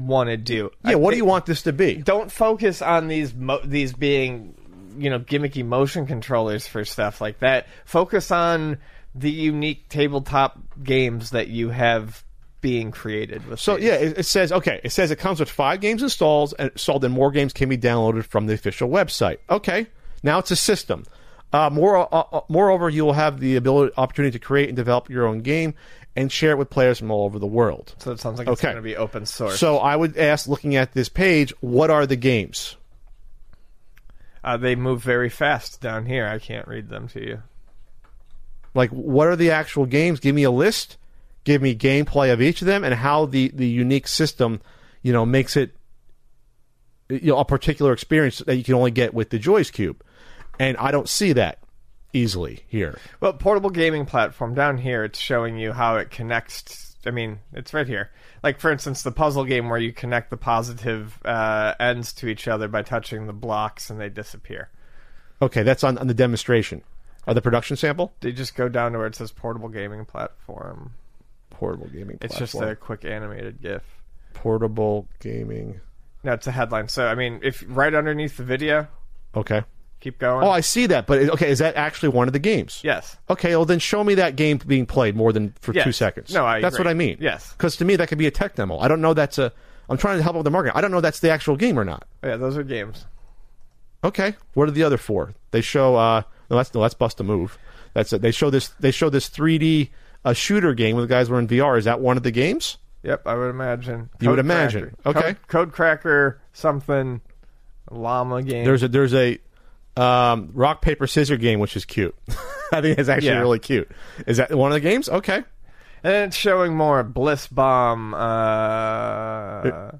want to do. yeah. I What do you want this to be? Don't focus on these mo- these being you know gimmicky motion controllers for stuff like that. Focus on the unique tabletop games that you have being created with. So these. yeah, it, it says okay. It says it comes with five games installed and installed, and more games can be downloaded from the official website. Okay, now it's a system. Uh, more, uh, uh, moreover, you will have the ability, opportunity to create and develop your own game and share it with players from all over the world. So it sounds like it's Okay. going to be open source. So I would ask, looking at this page, what are the games? Uh, they move very fast down here. I can't read them to you. Like, what are the actual games? Give me a list. Give me gameplay of each of them and how the, the unique system, you know, makes it, you know, a particular experience that you can only get with the Joy's Cube. And I don't see that easily here. Well, portable gaming platform down here. It's showing you how it connects. I mean, it's right here. Like for instance, the puzzle game where you connect the positive uh, ends to each other by touching the blocks and they disappear. Okay, that's on, on the demonstration. Or the production sample? They just go down to where it says portable gaming platform. Portable gaming It's platform. just a quick animated GIF. portable gaming. No, it's a headline. So I mean, if right underneath the video, Okay. Keep going. Oh, I see that. But okay, is that actually one of the games? yes. Okay, well then show me that game being played more than for Yes. two seconds. No, I That's agree. what I mean. Yes. Because to me that could be a tech demo. I don't know that's a. I'm trying to help out with the market. I don't know that's the actual game or not. Yeah, those are games. Okay, what are the other four? They show. uh No, that's no, bust a move. That's it. They show this. They show this 3D uh, shooter game where the guys were in VR. Is that one of the games? Yep, I would imagine. You would imagine. Cracker. Okay. Code, Code Cracker, something, llama game. There's a there's a um, rock paper scissor game which is cute. I think it's actually Yeah. really cute. Is that one of the games? Okay. and it's showing more Bliss Bomb. Uh,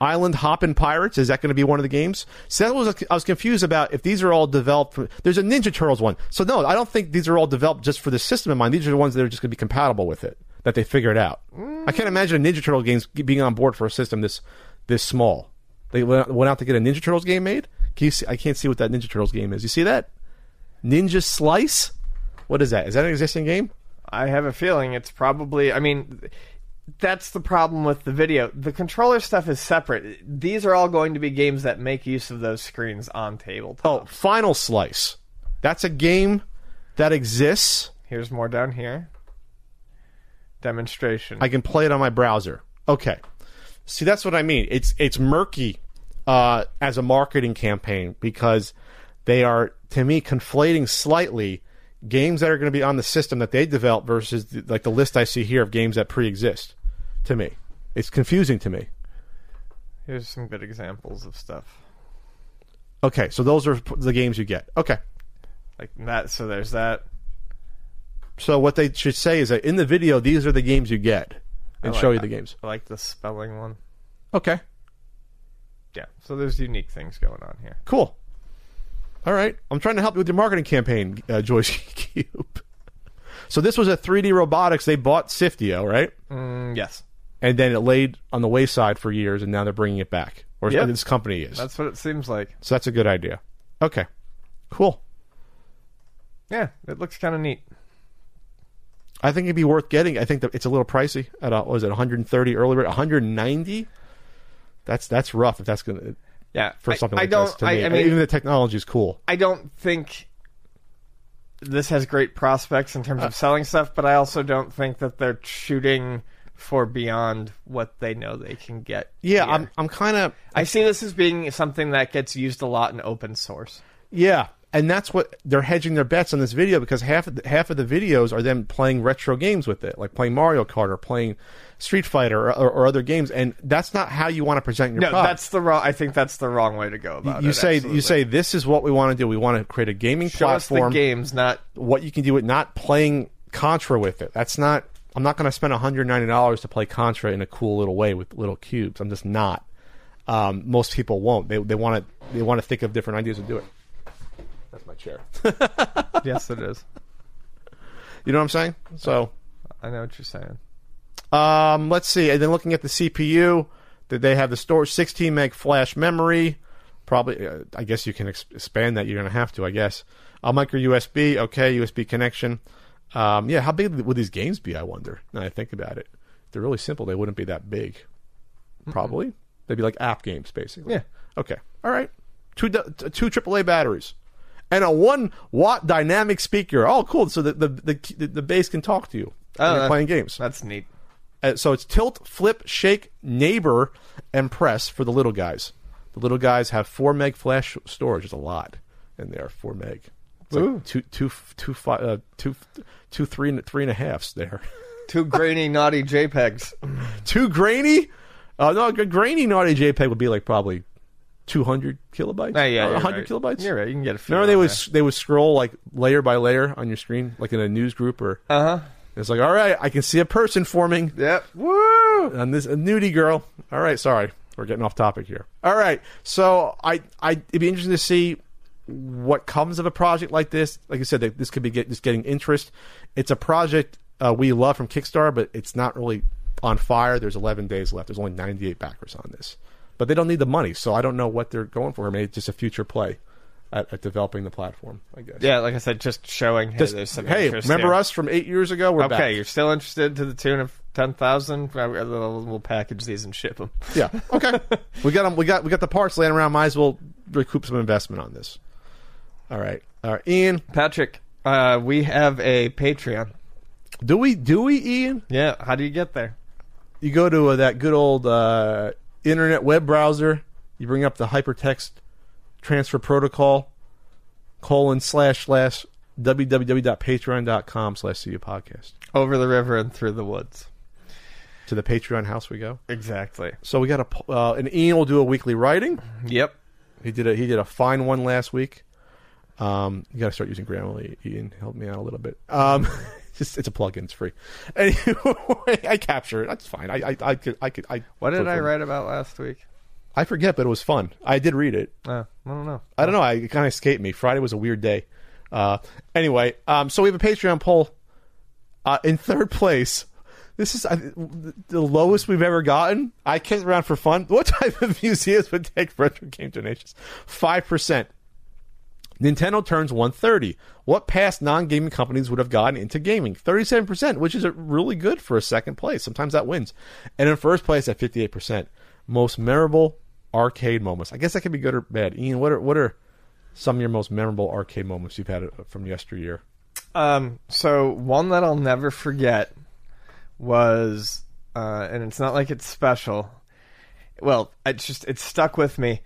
Island Hoppin' Pirates is that going to be one of the games? So that was I was confused about if these are all developed. For, there's a Ninja Turtles one, so no, I don't think these are all developed just for the system in mind. These are the ones that are just going to be compatible with it that they figured out. I can't imagine a Ninja Turtle games being on board for a system this this small. They went went out to get a Ninja Turtles game made. Can you see, I can't see what that Ninja Turtles game is. You see that Ninja Slice? What is that? Is that an existing game? I have a feeling it's probably. I mean, that's the problem with the video. The controller stuff is separate. These are all going to be games that make use of those screens on tabletop. Oh, Final Slice. That's a game that exists. Here's more down here. Demonstration. I can play it on my browser. Okay. See, that's what I mean. It's it's murky uh, as a marketing campaign because they are, to me, conflating slightly games that are going to be on the system that they develop versus the, like the list I see here of games that pre-exist. To me, it's confusing to me. Here's some good examples of stuff Okay, so those are the games you get. Okay. like that. So there's that. So what they should say is that in the video, these are the games you get, and like show you that. the games. I like the spelling one. Okay. Yeah. So there's unique things going on here. Cool. All right. I'm trying to help you with your marketing campaign, uh, Joyce Cube. So this was a 3D robotics. They bought Sifteo, right? Mm, yes. And then it laid on the wayside for years, and now they're bringing it back. Or Yeah. this company is. That's what it seems like. so that's a good idea. Okay. Cool. Yeah. It looks kind of neat. I think it'd be worth getting. I think that it's a little pricey. At what was it 130 early rate? 190. That's that's rough. If that's gonna Yeah. for I- something I like don't. this. To I, me. I mean, even the technology is cool. I don't think this has great prospects in terms Uh, of selling stuff, but I also don't think that they're shooting for beyond what they know they can get. Yeah, here. I'm I'm kind of I see this as being something that gets used a lot in open source. Yeah, and that's what they're hedging their bets on this video because half of the, half of the videos are them playing retro games with it, like playing Mario Kart or playing Street Fighter or, or, or other games, and that's not how you want to present your No, product. that's the wrong. I think that's the wrong way to go about you it. say absolutely. you say this is what we want to do. We want to create a gaming show platform. games, not What you can do with not playing Contra with it. That's not. I'm not going to spend 190 dollars to play Contra in a cool little way with little cubes. I'm just not. Um, most people won't. They they want to they want to think of different ideas to do it. My chair. yes, it is. You know what I'm saying? So. I know what you're saying. Um, let's see. And then looking at the CPU, that they have the storage 16 meg flash memory. Probably, uh, I guess you can ex- expand that. You're going to have to, I guess. Uh, micro USB, okay, USB connection. Um, yeah, how big would these games be? I wonder. Now I think about it, they're really simple. They wouldn't be that big. Probably, they'd be like app games, basically. Yeah. Okay. All right. Two two AAA batteries, and a one watt dynamic speaker. Oh, cool. So the the the, the bass can talk to you when you're that- playing games. That's neat. Uh, so it's tilt, flip, shake, neighbor, and press for the little guys. The little guys have four meg flash storage. It's a lot in there. Four meg. It's Ooh. like two, two, two, fi- uh, two, two, three, and three and a halfs there. Two grainy, naughty JPEGs. Too grainy? Uh, no, a grainy naughty JPEG would be like probably two hundred kilobytes. Uh, yeah, or hundred right. kilobytes. You're right. You can get a few. Remember they would they would scroll like layer by layer on your screen, like in a news group, or Uh huh. it's like, all right, I can see a person forming. Yep. Woo! And this a nudie girl. All right, sorry, we're getting off topic here. All right, so I, I it'd be interesting to see what comes of a project like this. Like I said, this could be get, just getting interest. It's a project uh, we love from Kickstarter, but it's not really on fire. There's 11 days left. There's only 98 backers on this, but they don't need the money, so I don't know what they're going for. Maybe it's just a future play. at, at developing the platform. I guess. Yeah, like I said, just showing. Hey, Just, there's hey, remember here. us from eight years ago? We're Okay, back. you're still interested to the tune of ten thousand. We'll, we'll package these and ship them. Yeah. Okay. we got them. We got. We got the parts laying around. Might as well recoup some investment on this. All right. All right. Ian, Patrick, uh, we have a Patreon. do we? Do we? Ian, Yeah, how do you get there? you go to uh, that good old uh, internet web browser. You bring up the hypertext transfer protocol colon slash slash www.patreon.com slash podcast. Over the river and through the woods. To the Patreon house we go. Exactly. So we got a uh, and Ian will do a weekly writing. Yep. He did a he did a fine one last week. Um, you got to start using Grammarly. Ian, help me out a little bit. Um, just it's a plugin. It's free. Anyway, I capture it. That's fine. I I I could I could I. What did I write about last week? I forget, but it was fun. I did read it. Uh, I don't know. I don't know. I, it kind of escaped me. Friday was a weird day. Uh, anyway, um, so we have a Patreon poll. Uh, in third place, this is uh, the lowest we've ever gotten. I kicked around for fun. What type of museums would take retro game donations? Five percent. Nintendo turns 130. What past non-gaming companies would have gotten into gaming? 37%, which is really good for a second place. Sometimes that wins. And in first place at 58%, most memorable arcade moments. I guess that could be good or bad. Ian, what are what are some of your most memorable arcade moments you've had uh, from yesteryear? Um, so one that I'll never forget was, uh, and it's not like it's special. Well, it's just it stuck with me.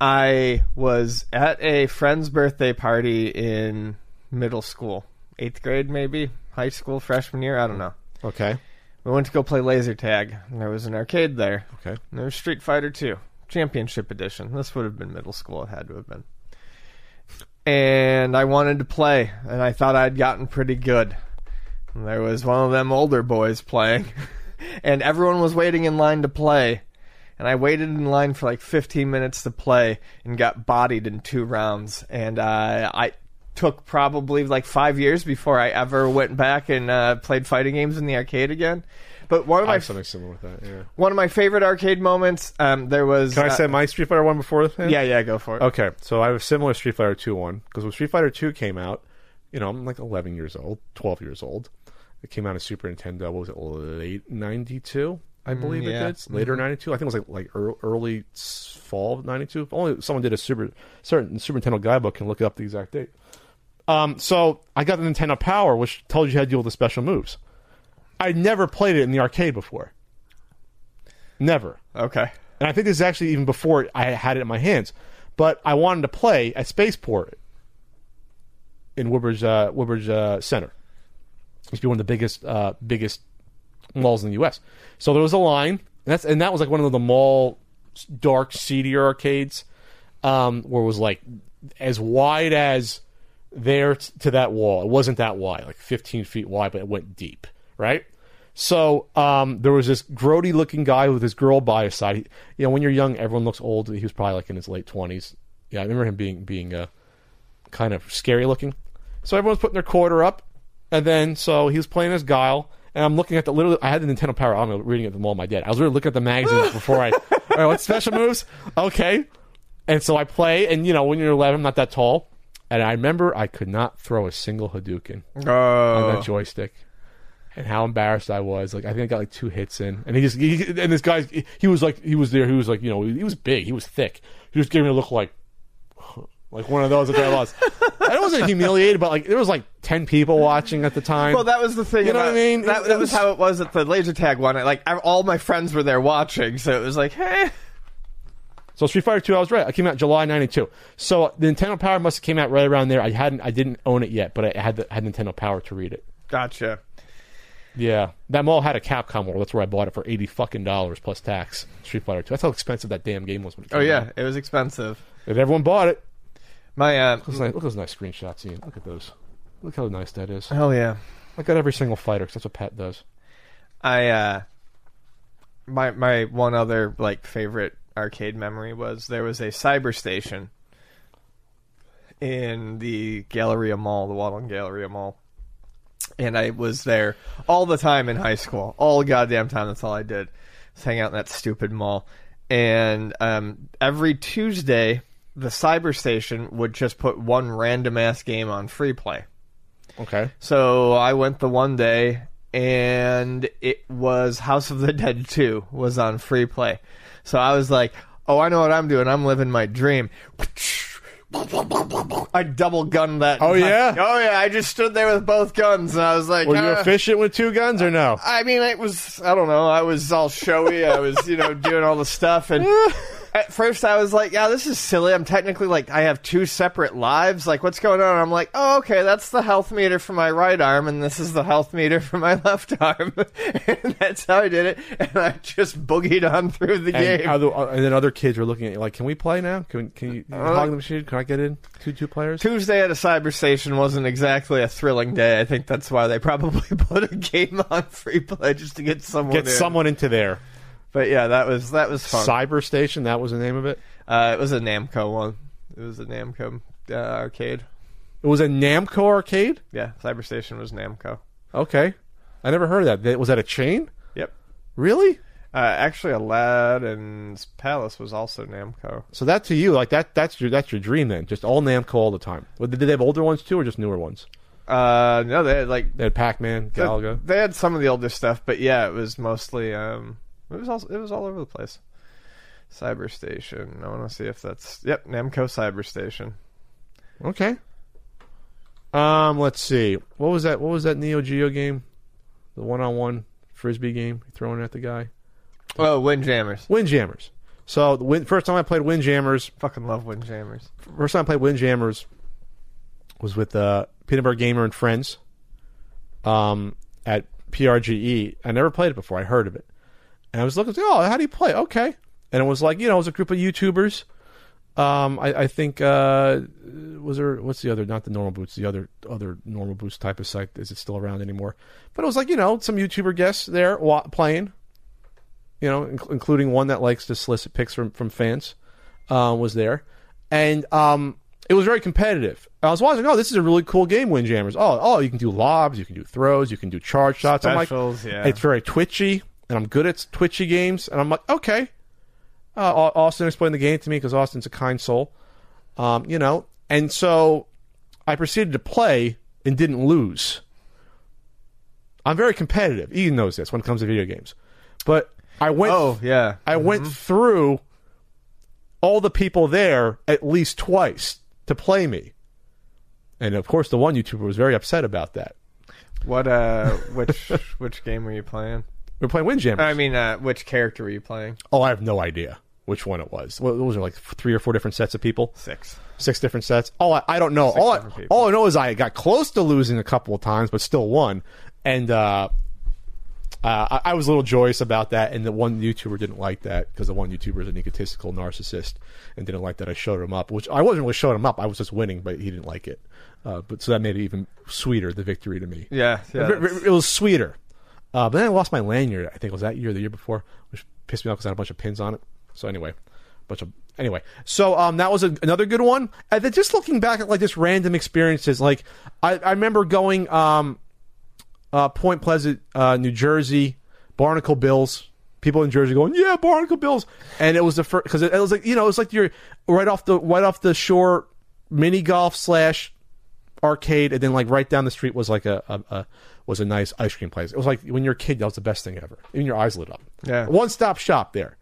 I was at a friend's birthday party in middle school, eighth grade maybe, high school freshman year. I don't know. Okay. We went to go play laser tag, and there was an arcade there. Okay. And there was Street Fighter 2, Championship Edition. This would have been middle school. It had to have been. And I wanted to play, and I thought I'd gotten pretty good. And there was one of them older boys playing, and everyone was waiting in line to play. And I waited in line for like 15 minutes to play and got bodied in two rounds. And uh, I took probably like five years before I ever went back and uh, played fighting games in the arcade again. But one of I my have something similar with that. Yeah. one of my favorite arcade moments. Um, there was. Can I uh, say my Street Fighter one before this? Yeah, yeah, go for it. Okay, so I have a similar Street Fighter 2 one because when Street Fighter 2 came out, you know, I'm like 11 years old, 12 years old. It came out of Super Nintendo. What was it? Late 92, I believe yeah. it did. Later 92. I think it was like like early fall of 92. Only someone did a Super certain Super Nintendo guidebook and look up the exact date. Um, so I got the Nintendo Power, which tells you how to deal with the special moves. I never played it in the arcade before. Never. Okay. And I think this is actually even before I had it in my hands. But I wanted to play at Spaceport in Woodbridge, uh, Woodbridge uh, Center. It used be one of the biggest, uh, biggest malls in the U.S. So there was a line, and that's and that was like one of the mall dark, seedier arcades, um, where it was like as wide as there t- to that wall. It wasn't that wide, like 15 feet wide, but it went deep, right? So um, there was this grody looking guy with his girl by his side. He, you know, when you're young, everyone looks old. He was probably like in his late 20s. Yeah, I remember him being being uh, kind of scary looking. So everyone's putting their quarter up, and then so he was playing as Guile, and I'm looking at the literally. I had the Nintendo Power. I don't reading it at the mall. of My dad. I was really looking at the magazines before I. All right, what special moves? Okay, and so I play, and you know, when you're 11, I'm not that tall, and I remember I could not throw a single Hadouken on Oh. that joystick. And how embarrassed I was! Like I think I got like two hits in, and he just he, and this guy he was like he was there. He was like you know he was big, he was thick. He was giving me a look like like one of those that I lost. I wasn't humiliated, but like there was like ten people watching at the time. Well, that was the thing. You know what I mean? That, It- that it was was- how it was at the laser tag one. I, Like I, all my friends were there watching, so it was like, hey, So Street Fighter Two, I was right. I came out July '92. So the Nintendo Power must have came out right around there. I hadn't, I didn't own it yet, but I had the, had Nintendo Power to read it. gotcha. Yeah, that mall had a Capcom world. That's where I bought it for eighty fucking dollars plus tax. Street Fighter Two. That's how expensive that damn game was. When it Oh yeah, out. it was expensive. and everyone bought it. My uh, Look at those nice, look at those nice screenshots, Ian. Look at those. Look how nice that is. hell yeah. I got every single fighter 'cause that's what Pat does. I uh my my one other like favorite arcade memory was there was a cyber station in the Galleria Mall, the Walden Galleria Mall. And I was there all the time in high school. All goddamn time that's all I did. Was hang out in that stupid mall. And um every Tuesday the Cyber Station would just put one random ass game on free play. Okay. So I went the one day and it was House of the Dead 2 was on free play. So I was like, "Oh, I know what I'm doing. I'm living my dream." I double gunned that. Oh, yeah? Oh yeah, I just stood there with both guns and I was like, Were you "Ah." efficient with two guns or no? I mean, it was, I don't know, I was all showy. I was, you know, doing all the stuff. And at first I was like, yeah, this is silly. I'm technically like, I have two separate lives. Like, what's going on? I'm like, oh, okay, that's the health meter for my right arm, and this is the health meter for my left arm. and that's how I did it. And I just boogied on through the And, game. other, uh, and then other kids were looking at you like, "Can we play now? Can can you hog the machine? Can I get in two two players?" Tuesday at a cyber station wasn't exactly a thrilling day. I think that's why they probably put a game on free play just to get someone Get in. someone into there. But yeah, that was that was fun. Cyber Station. That was the name of it. Uh, it was a Namco one. It was a Namco uh, arcade. It was a Namco arcade. Yeah, Cyber Station was Namco. Okay, I never heard of that. Was that a chain? Yep. Really? Uh, actually, Aladdin's Palace was also Namco. So that to you, like that, that's your that's your dream then. Just all Namco all the time. Well, Did they have older ones too, or just newer ones? Uh, no, they had like They had Pac Man, Galaga. They had some of the older stuff, but yeah, it was mostly um, it was all it was all over the place. Cyber Station. I want to see if that's yep, Namco Cyber Station. Okay. Um, let's see. What was that? What was that Neo Geo game? The one-on-one frisbee game, throwing at the guy. Oh, Windjammers. Windjammers. So the first time I played Windjammers, Fucking love Windjammers. first time I played Windjammers was with uh, Peanut Butter Gamer and friends um, at PRGE. I never played it before. I heard of it, and I was looking. Oh, how do you play? Okay, and it was like you know, it was a group of YouTubers. Um, I, I think uh, was there what's the other? Not the normal boots. The other other normal boots type of site. Is it still around anymore? But it was like you know some YouTuber guests there wa- playing. You know, inc- including one that likes to solicit pics from from fans, uh, was there, and um, it was very competitive. I was watching. Oh, this is a really cool game, Windjammers. Oh, oh, you can do lobs, you can do throws, you can do charge shots. Specials, I'm like, yeah. it's very twitchy, and I'm good at twitchy games. And I'm like, okay. Uh, Au- Austin explained the game to me because Austin's a kind soul, um, you know. And so I proceeded to play and didn't lose. I'm very competitive. Ian knows this when it comes to video games, but I went. Oh yeah, I went through all the people there at least twice to play me. And of course, the one YouTuber was very upset about that. What uh, which which game were you playing? We were playing Windjammers. I mean, uh, which character were you playing? oh, I have no idea which one it was. Well, those are like three or four different sets of people, Six. six different sets. Oh, I, I don't know. All I, people. all I know is I got close to losing a couple of times, but still won. And uh, uh, I, I was a little joyous about that. And the one YouTuber didn't like that because the one YouTuber is an egotistical narcissist and didn't like that I showed him up. Which I wasn't really showing him up. I was just winning, but he didn't like it. Uh, but so that made it even sweeter the victory to me. Yeah, yeah. It, it was sweeter. Uh, but then I lost my lanyard. I think it was that year, the year before, which pissed me off because I had a bunch of pins on it. So anyway, bunch of anyway. So um, that was a, another good one. And then just looking back at like just random experiences, like I, I remember going um, uh, Point Pleasant, uh, New Jersey, Barnacle Bills. People in Jersey going, yeah, Barnacle Bills, and it was the first because it, it was like you know it was like you're right off the right off the shore, mini golf slash arcade, and then like right down the street was like a, a, a was a nice ice cream place. It was like when you're a kid, that was the best thing ever. Even your eyes lit up. Yeah. one stop shop there,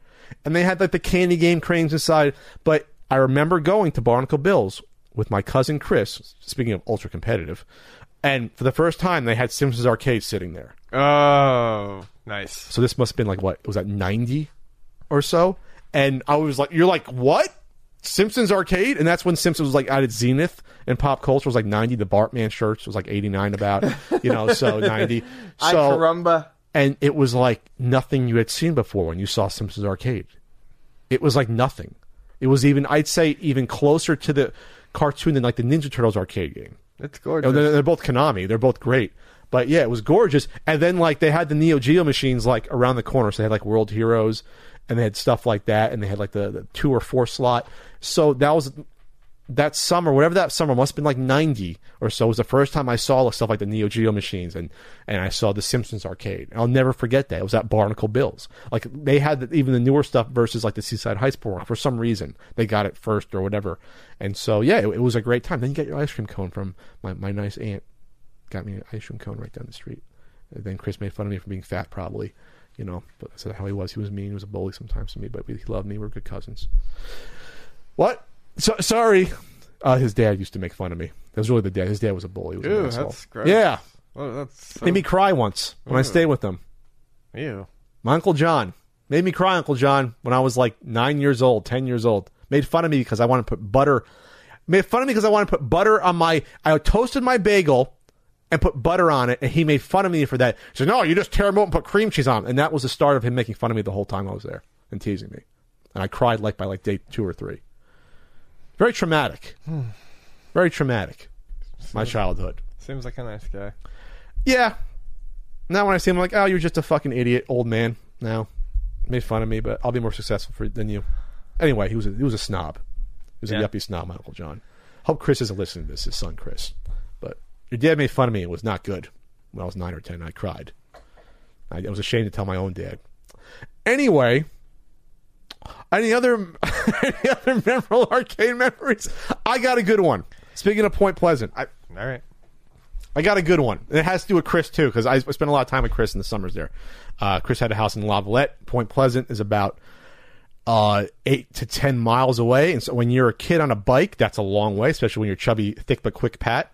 and they had like the candy game cranes inside. But I remember going to Barnacle Bills with my cousin Chris. Speaking of ultra competitive, and for the first time, they had Simpsons Arcade sitting there. Oh, nice. So this must have been like what was that ninety or so? And I was like, "You're like what? Simpsons Arcade?" And that's when Simpsons was like at its zenith, and pop culture was like ninety. The Bartman shirts was like eighty nine, about you know, so ninety. So caramba. and it was like nothing you had seen before when you saw Simpsons Arcade. It was like nothing. It was even I'd say even closer to the cartoon than like the Ninja Turtles arcade game. It's gorgeous. they're, they're both Konami. They're both great. But yeah, it was gorgeous. And then like they had the Neo Geo machines like around the corner. So they had like World Heroes and they had stuff like that. And they had like the, the two or four slot. So that was that summer, whatever that summer must have been like ninety or so, was the first time I saw stuff like the Neo Geo machines and and I saw the Simpsons arcade. I'll never forget that. It was at Barnacle Bills. Like they had the, even the newer stuff versus like the Seaside Heights program for some reason they got it first or whatever. And so yeah, it, it was a great time. Then you get your ice cream cone from my my nice aunt. Got me an ice cream cone right down the street. And then Chris made fun of me for being fat, probably. You know, but that's how he was. He was mean. He was a bully sometimes to me, but he loved me. We are good cousins. What? So, sorry. Uh, his dad used to make fun of me. That was really the dad. His dad was a bully. He was an asshole. that's gross. Yeah. Well, that's so... Made me cry once when I stayed with him. Ew. My Uncle John. Made me cry, Uncle John, when I was like nine years old, ten years old. Made fun of me because I wanted to put butter. Made fun of me because I wanted to put butter on my. I toasted my bagel and put butter on it, and he made fun of me for that. He said, "No, you just tear them open and put cream cheese on." 'em." And that was the start of him making fun of me the whole time I was there and teasing me. And I cried like by like day two or three. Very traumatic. Very traumatic. My childhood. Seems like a nice guy. Yeah. Now when I see him, I'm like, oh, you're just a fucking idiot, old man. Now, made fun of me, but I'll be more successful for, than you. Anyway, he was a, he was a snob. He was Yeah. a yuppie snob, my Uncle John. Hope Chris isn't listening to this, his son Chris. Your dad made fun of me. It was not good. When I was nine or ten, I cried. I, I was ashamed to tell my own dad. Anyway, any other any other memorable arcade memories? I got a good one. Speaking of Point Pleasant, I, All right. I got a good one. It has to do with Chris too, because I spent a lot of time with Chris in the summers there. Uh, Chris had a house in Lavallette. Point Pleasant is about uh, eight to ten miles away, and so when you're a kid on a bike, that's a long way, especially when you're chubby, thick but quick Pat.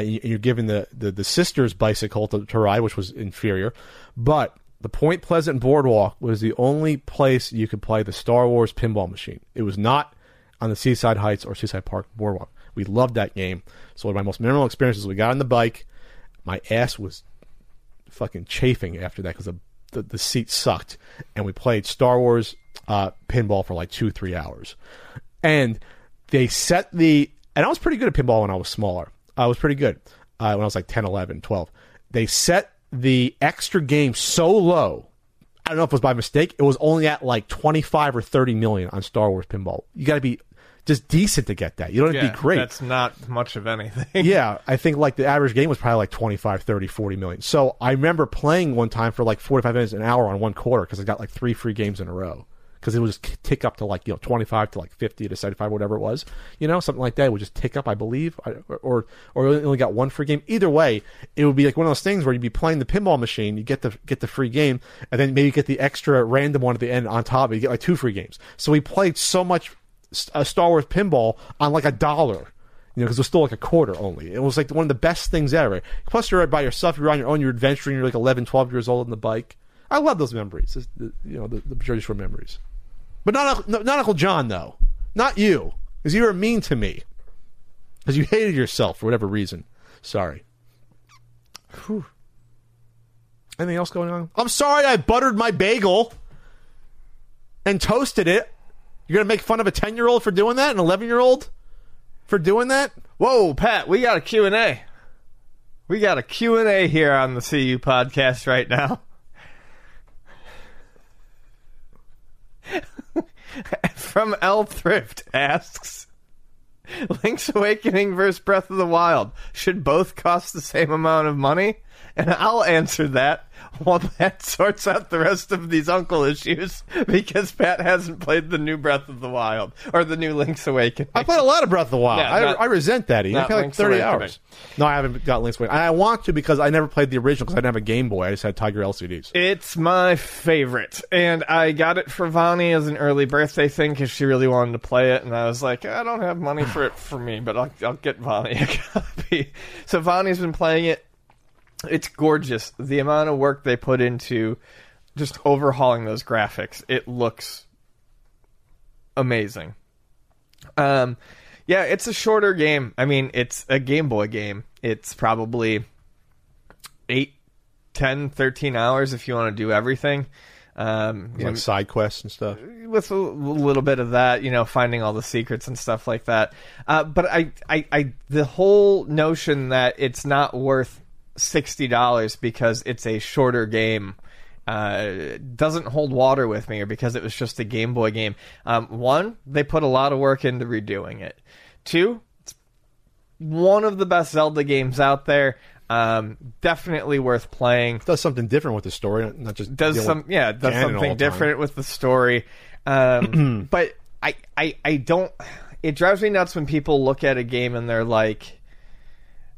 You- you're giving the, the the sister's bicycle to, to ride, which was inferior, but the Point Pleasant Boardwalk was the only place you could play the Star Wars pinball machine. It was not on the Seaside Heights or Seaside Park Boardwalk. We loved that game. So one of my most memorable experiences, we got on the bike. My ass was fucking chafing after that because the, the the seat sucked, and we played Star Wars uh, pinball for like two three hours, and they set the and I was pretty good at pinball when I was smaller. I was pretty good uh, when I was like 10, 11, 12. They set the extra game so low. I don't know if it was by mistake. It was only at like 25 or 30 million on Star Wars pinball. You got to be just decent to get that. You don't have to be great That's not much of anything. yeah, I think like the average game was probably like 25, 30, 40 million. So I remember playing one time for like 45 minutes an hour on one quarter because I got like three free games in a row. Because it would just tick up to like, you know, 25 to like 50 to 75, whatever it was. You know, something like that. It would just tick up, I believe. Or, or you only got one free game. Either way, it would be like one of those things where you'd be playing the pinball machine, you get the, get the free game, and then maybe get the extra random one at the end on top, and you get like two free games. So we played so much uh, Star Wars pinball on like a dollar. You know, because it was still like a quarter only. It was like one of the best things ever. Plus, you're by yourself. You're on your own. You're adventuring. You're like 11, 12 years old on the bike. I love those memories. You know, the, the Jersey Shore memories. But not, not Uncle John though. Not you, because you were mean to me. Because you hated yourself for whatever reason. Sorry. Whew. Anything else going on? I'm sorry. I buttered my bagel and toasted it. You're gonna make fun of a ten year old for doing that, an eleven year old for doing that? Whoa, Pat, we got a Q&A. We got a Q&A here on the CU podcast right now. From L Thrift asks Link's Awakening versus Breath of the Wild should both cost the same amount of money? And I'll answer that while Pat sorts out the rest of these uncle issues because Pat hasn't played the new Breath of the Wild or the new Link's Awakening. I played a lot of Breath of the Wild. Yeah, I, not- I resent that. Ian. I played like 30 Awakening. hours. No, I haven't got Link's Awakening. I want to because I never played the original because I didn't have a Game Boy. I just had Tiger LCDs. It's my favorite, and I got it for Vani as an early birthday thing because she really wanted to play it, and I was like, I don't have money for it for me, but I'll, I'll get Vani a copy. So Vani's been playing it. It's gorgeous. The amount of work they put into just overhauling those graphics, it looks amazing. Um, yeah, it's a shorter game. I mean, it's a Game Boy game. It's probably eight 10, 13 hours if you want to do everything. Um, Like know, side quests and stuff. with a little bit of that, you know, finding all the secrets and stuff like that. Uh, but I, I, I, the whole notion that it's not worth sixty dollars because it's a shorter game uh, doesn't hold water with me, or because it was just a Game Boy game. Um, one, they put a lot of work into redoing it. Two, it's one of the best Zelda games out there. Um, definitely worth playing. Does something different with the story, not just Does some yeah does something time. different with the story. Um, but I, I I don't. It drives me nuts when people look at a game and they're like, "Eh,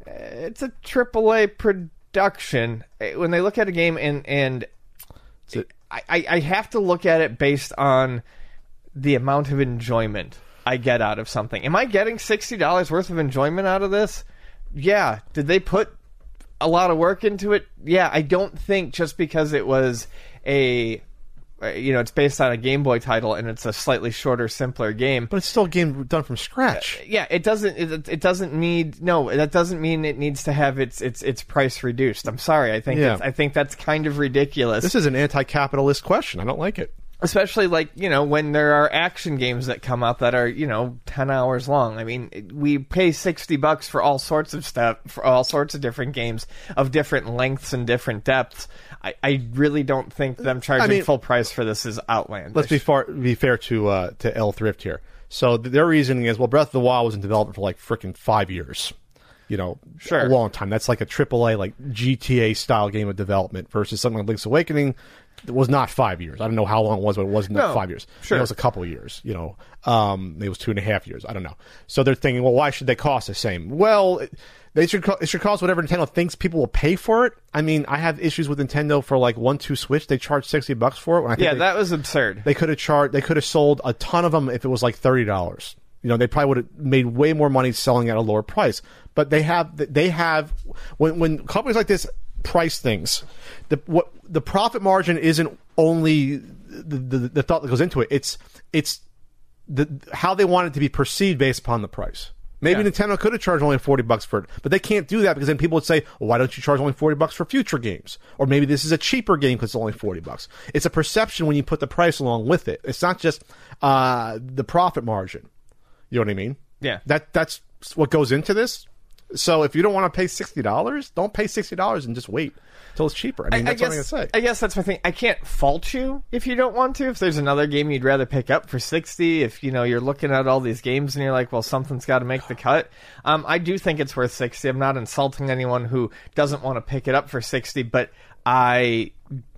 it's a AAA production. Eh, When they look at a game and and it- I, I have to look at it based on the amount of enjoyment I get out of something. Am I getting sixty dollars worth of enjoyment out of this? Yeah. Did they put a lot of work into it? Yeah. I don't think just because it was a Uh, you know it's based on a Game Boy title and it's a slightly shorter, simpler game. But it's still a game done from scratch. Uh, yeah, it doesn't. It, it doesn't need. No, that doesn't mean it needs to have its its its price reduced. I'm sorry. I think Yeah. it's, I think that's kind of ridiculous. This is an anti-capitalist question. I don't like it. Especially like you know when there are action games that come out that are you know 10 hours long i mean we pay 60 bucks for all sorts of stuff for all sorts of different games of different lengths and different depths i, I really don't think them charging mean- full price for this is outlandish Let's be far, be fair to uh, to L Thrift here. So their reasoning is, well, Breath of the Wild was in development for like freaking five years. You know, Sure. a long time. That's like a AAA, like GTA style game of development versus something like Link's Awakening. It was not five years. I don't know how long it was, but it wasn't No, five years. sure. It was a couple years. You know, um, it was two and a half years. I don't know. So they're thinking, well, why should they cost the same? Well, it, they should it should cost whatever Nintendo thinks people will pay for it. I mean, I have issues with Nintendo for like one two Switch. They charge sixty bucks for it. When I think yeah they- that was absurd they could have charged. They could have sold a ton of them if it was like thirty dollars. You know, they probably would have made way more money selling at a lower price. But they have. They have when when companies like this price things, the what the profit margin isn't only the, the, the thought that goes into it. It's it's the how they want it to be perceived based upon the price. Maybe Yeah. Nintendo could have charged only forty bucks for it, but they can't do that because then people would say, well, "Why don't you charge only forty bucks for future games?" Or maybe this is a cheaper game because it's only forty bucks. It's a perception when you put the price along with it. It's not just uh, the profit margin. You know what I mean? Yeah. That that's what goes into this. So if you don't want to pay sixty dollars, don't pay sixty dollars and just wait till it's cheaper. I mean, that's I what I'm guess, gonna say. I guess that's my thing. I can't fault you if you don't want to. If there's another game you'd rather pick up for sixty, if you know you're looking at all these games and you're like, well, something's got to make the cut. Um, I do think it's worth sixty. I'm not insulting anyone who doesn't want to pick it up for sixty, but I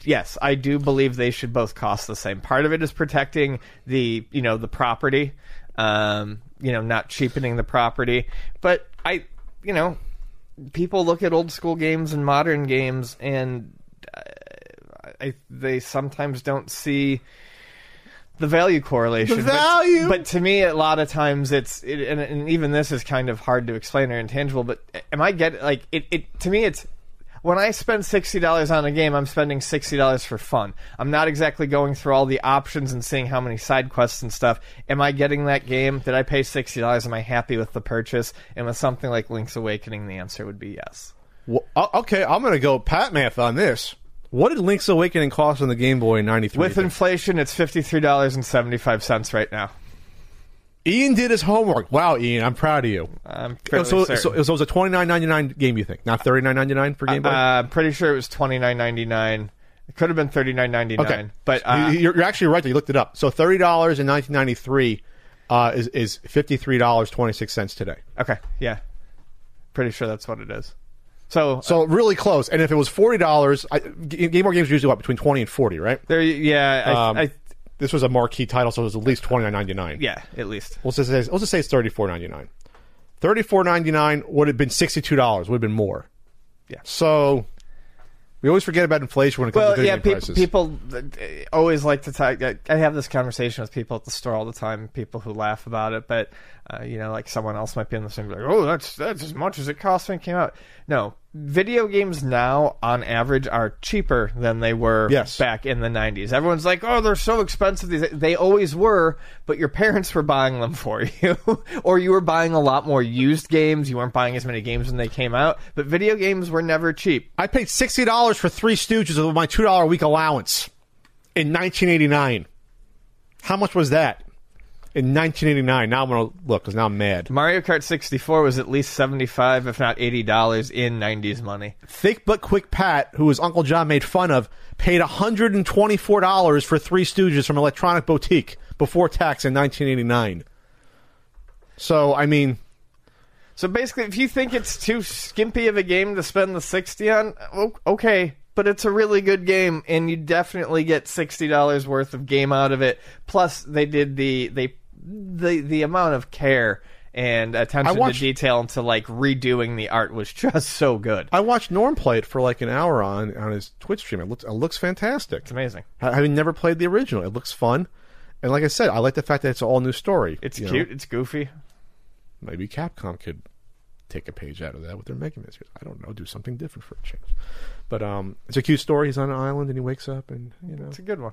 yes, I do believe they should both cost the same. Part of it is protecting the you know the property, um, you know, not cheapening the property, but I you know people look at old school games and modern games and uh, I, they sometimes don't see the value correlation. The But- value! But, to me, a lot of times it's, it, and, and even this is kind of hard to explain or intangible. But am I get like it? It to me, it's when I spend sixty dollars on a game, I'm spending sixty dollars for fun. I'm not exactly going through all the options and seeing how many side quests and stuff. Am I getting that game? Did I pay sixty dollars? Am I happy with the purchase? And with something like Link's Awakening, the answer would be yes. Well, uh, okay, I'm gonna go pat math on this. What did Link's Awakening cost on the Game Boy in '93? With inflation, it's fifty three dollars and seventy five cents right now. Ian did his homework. Wow, Ian, I'm proud of you. I'm so, so, so it was a twenty nine ninety nine game. You think not thirty nine ninety nine for Game Boy? Uh, I'm pretty sure it was twenty nine ninety nine. It could have been thirty nine ninety nine. okay, but uh, You- you're, you're actually right. That you looked it up. So thirty dollars in nineteen ninety three uh, is is fifty three dollars twenty six cents today. okay, yeah, pretty sure that's what it is. So, So really close. And if it was forty dollars, Game Boy games are usually what between twenty and forty, right? there, yeah, I, Um, I, this was a marquee title, so it was at least twenty nine ninety nine. yeah, at least. Let's just say, let's just say it's thirty four ninety nine. Thirty four ninety nine would have been sixty two dollars. Would have been more. Yeah. So we always forget about inflation when it comes Well, to video yeah, game peop prices. people uh, always like to talk. I I have this conversation with people at the store all the time. People who laugh about it, but uh, you know, like someone else might be in the same like, "Oh, that's that's as much as it cost when it came out." No, video games now, on average, are cheaper than they were Yes. back in the '90s. Everyone's like, "Oh, they're so expensive." These they always were, but your parents were buying them for you, or you were buying a lot more used games. You weren't buying as many games when they came out. But video games were never cheap. I paid sixty dollars for Three Stooges with my two dollar a week allowance in nineteen eighty nine. How much was that in nineteen eighty nine? Now I'm gonna look because now I'm mad. Mario Kart 64 was at least 75 if not $80 in 90s money. Thick but quick Pat, who his Uncle John made fun of, paid hundred and twenty four dollars for Three Stooges from Electronic Boutique before tax in nineteen eighty nine. So I mean, So basically, if you think it's too skimpy of a game to spend the sixty on, okay, but it's a really good game, and you definitely get sixty dollars worth of game out of it. Plus, they did the they the the amount of care and attention watched- to detail into like redoing the art was just so good. I watched Norm play it for like an hour on on his Twitch stream. It looks it looks fantastic. It's amazing. Ha- Having never played the original, it looks fun. And like I said, I like the fact that it's an all new story. It's you know? cute. It's goofy. Maybe Capcom could take a page out of that with their Mega Man series. I don't know, do something different for a change. But um, it's a cute story. He's on an island and he wakes up and you know It's a good one.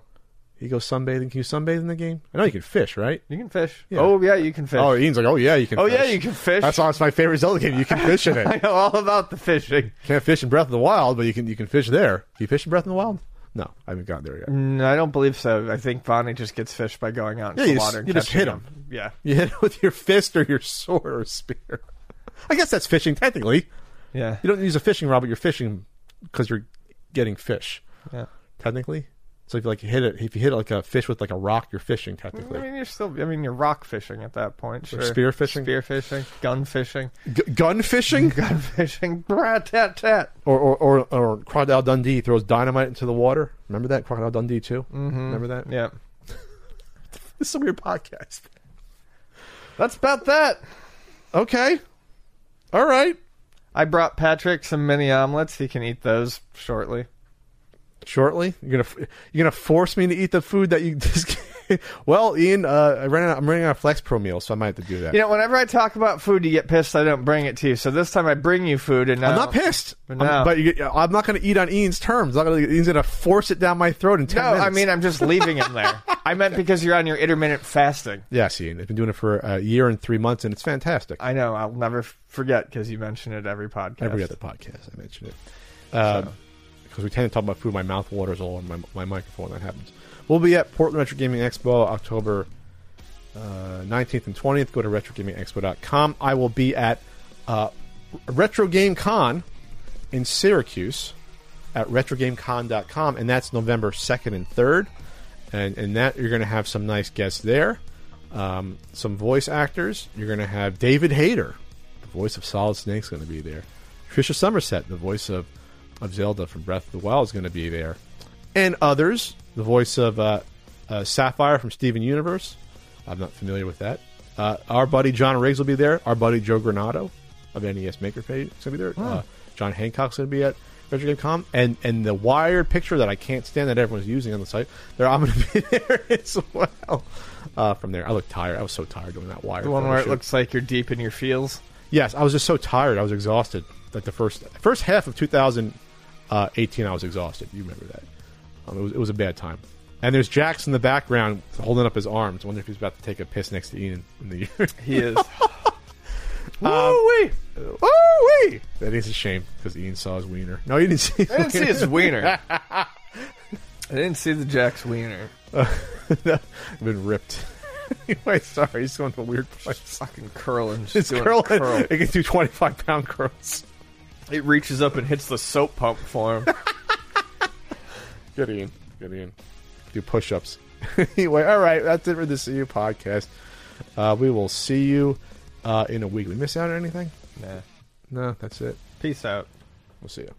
He goes sunbathing. Can you sunbathe in the game? I know you can fish, right? You can fish. Yeah. Oh yeah, you can fish. Oh, Ian's like, oh yeah, you can. Oh, fish. yeah, you can fish. That's it's my favorite Zelda game. You can fish in it. I know all about the fishing. Can't fish in Breath of the Wild, but you can you can fish there. Can you fish in Breath of the Wild? No, I haven't gotten there yet. No, I don't believe so. I think Bonnie just gets fish by going out into Yeah, the water and you just hit them. Yeah. You hit it with your fist or your sword or spear. I guess that's fishing technically. Yeah. You don't use a fishing rod, but you're fishing because you're getting fish. Yeah. Technically, so if you like hit it, if you hit like a fish with like a rock, you're fishing technically. I mean, you're still. I mean, you're rock fishing at that point. Sure. spear fishing? Spear fishing. Gun fishing. G- gun fishing, Gun fishing. Tat tat. or, or or or Crocodile Dundee throws dynamite into the water. Remember that Crocodile Dundee too. Mm-hmm. Remember that? Yeah. This is a weird podcast. That's about that. Okay, all right. I brought Patrick some mini omelets. He can eat those shortly. Shortly, you're gonna you're gonna force me to eat the food that you just. well, Ian, uh, I ran out, I'm running out of Flex Pro meals, so I might have to do that. You know, whenever I talk about food, you get pissed. I don't bring it to you. So this time I bring you food, and now I'm not pissed, But I'm- no. but you, I'm not going to eat on Ian's terms. I'm not gonna, Ian's going to force it down my throat in ten No, minutes. I mean I'm just leaving him there. I meant because you're on your intermittent fasting. yes, Ian. I've been doing it for a year and three months, and it's fantastic. I know. I'll never forget because you mention it every podcast. Every other podcast, I mention it. Because we tend to talk about food, my mouth waters all on my, my microphone. That happens. We'll be at Portland Retro Gaming Expo October uh, 19th and 20th. Go to retrogamingexpo.com. I will be at uh, Retro Game Con in Syracuse at retrogamecon.com, and that's November 2nd and 3rd. And, and that you're going to have some nice guests there, um, some voice actors. You're going to have David Hayter, the voice of Solid Snake, is going to be there. Trisha Summersett, the voice of, of Zelda from Breath of the Wild, is going to be there, and others. The voice of uh, uh, Sapphire from Steven Universe. I'm not familiar with that. Uh, our buddy John Riggs will be there. Our buddy Joe Granato of NES Maker Page is going to be there. Uh, John Hancock's going to be at Retro Game Con, and and the wired picture that I can't stand that everyone's using on the site. There, I'm going to be there as well. Uh, from there, I look tired. I was so tired doing that wire. The one where it looks like you're deep in your feels. Yes, I was just so tired. I was exhausted. Like the first first half of 2018, I was exhausted. You remember that? Um, it was it was a bad time. And there's Jax in the background holding up his arms. I wonder if he's about to take a piss next to Ian in the year. He is. Woo wee, woo wee. That is a shame because Ian saw his wiener. No, you didn't see. I didn't see his wiener. I didn't see the Jack's wiener. I've been ripped. anyway, sorry, he's going to a weird place. Fucking curling. Just It's curling. curl. It can do 25 pound curls. It reaches up and hits the soap pump for him. Good Ian. Good Ian. Do push ups. anyway, all right. That's it for the See You podcast. Uh, we will see you uh, in a week. We miss out on anything? nah. No, that's it. Peace out. We'll see you.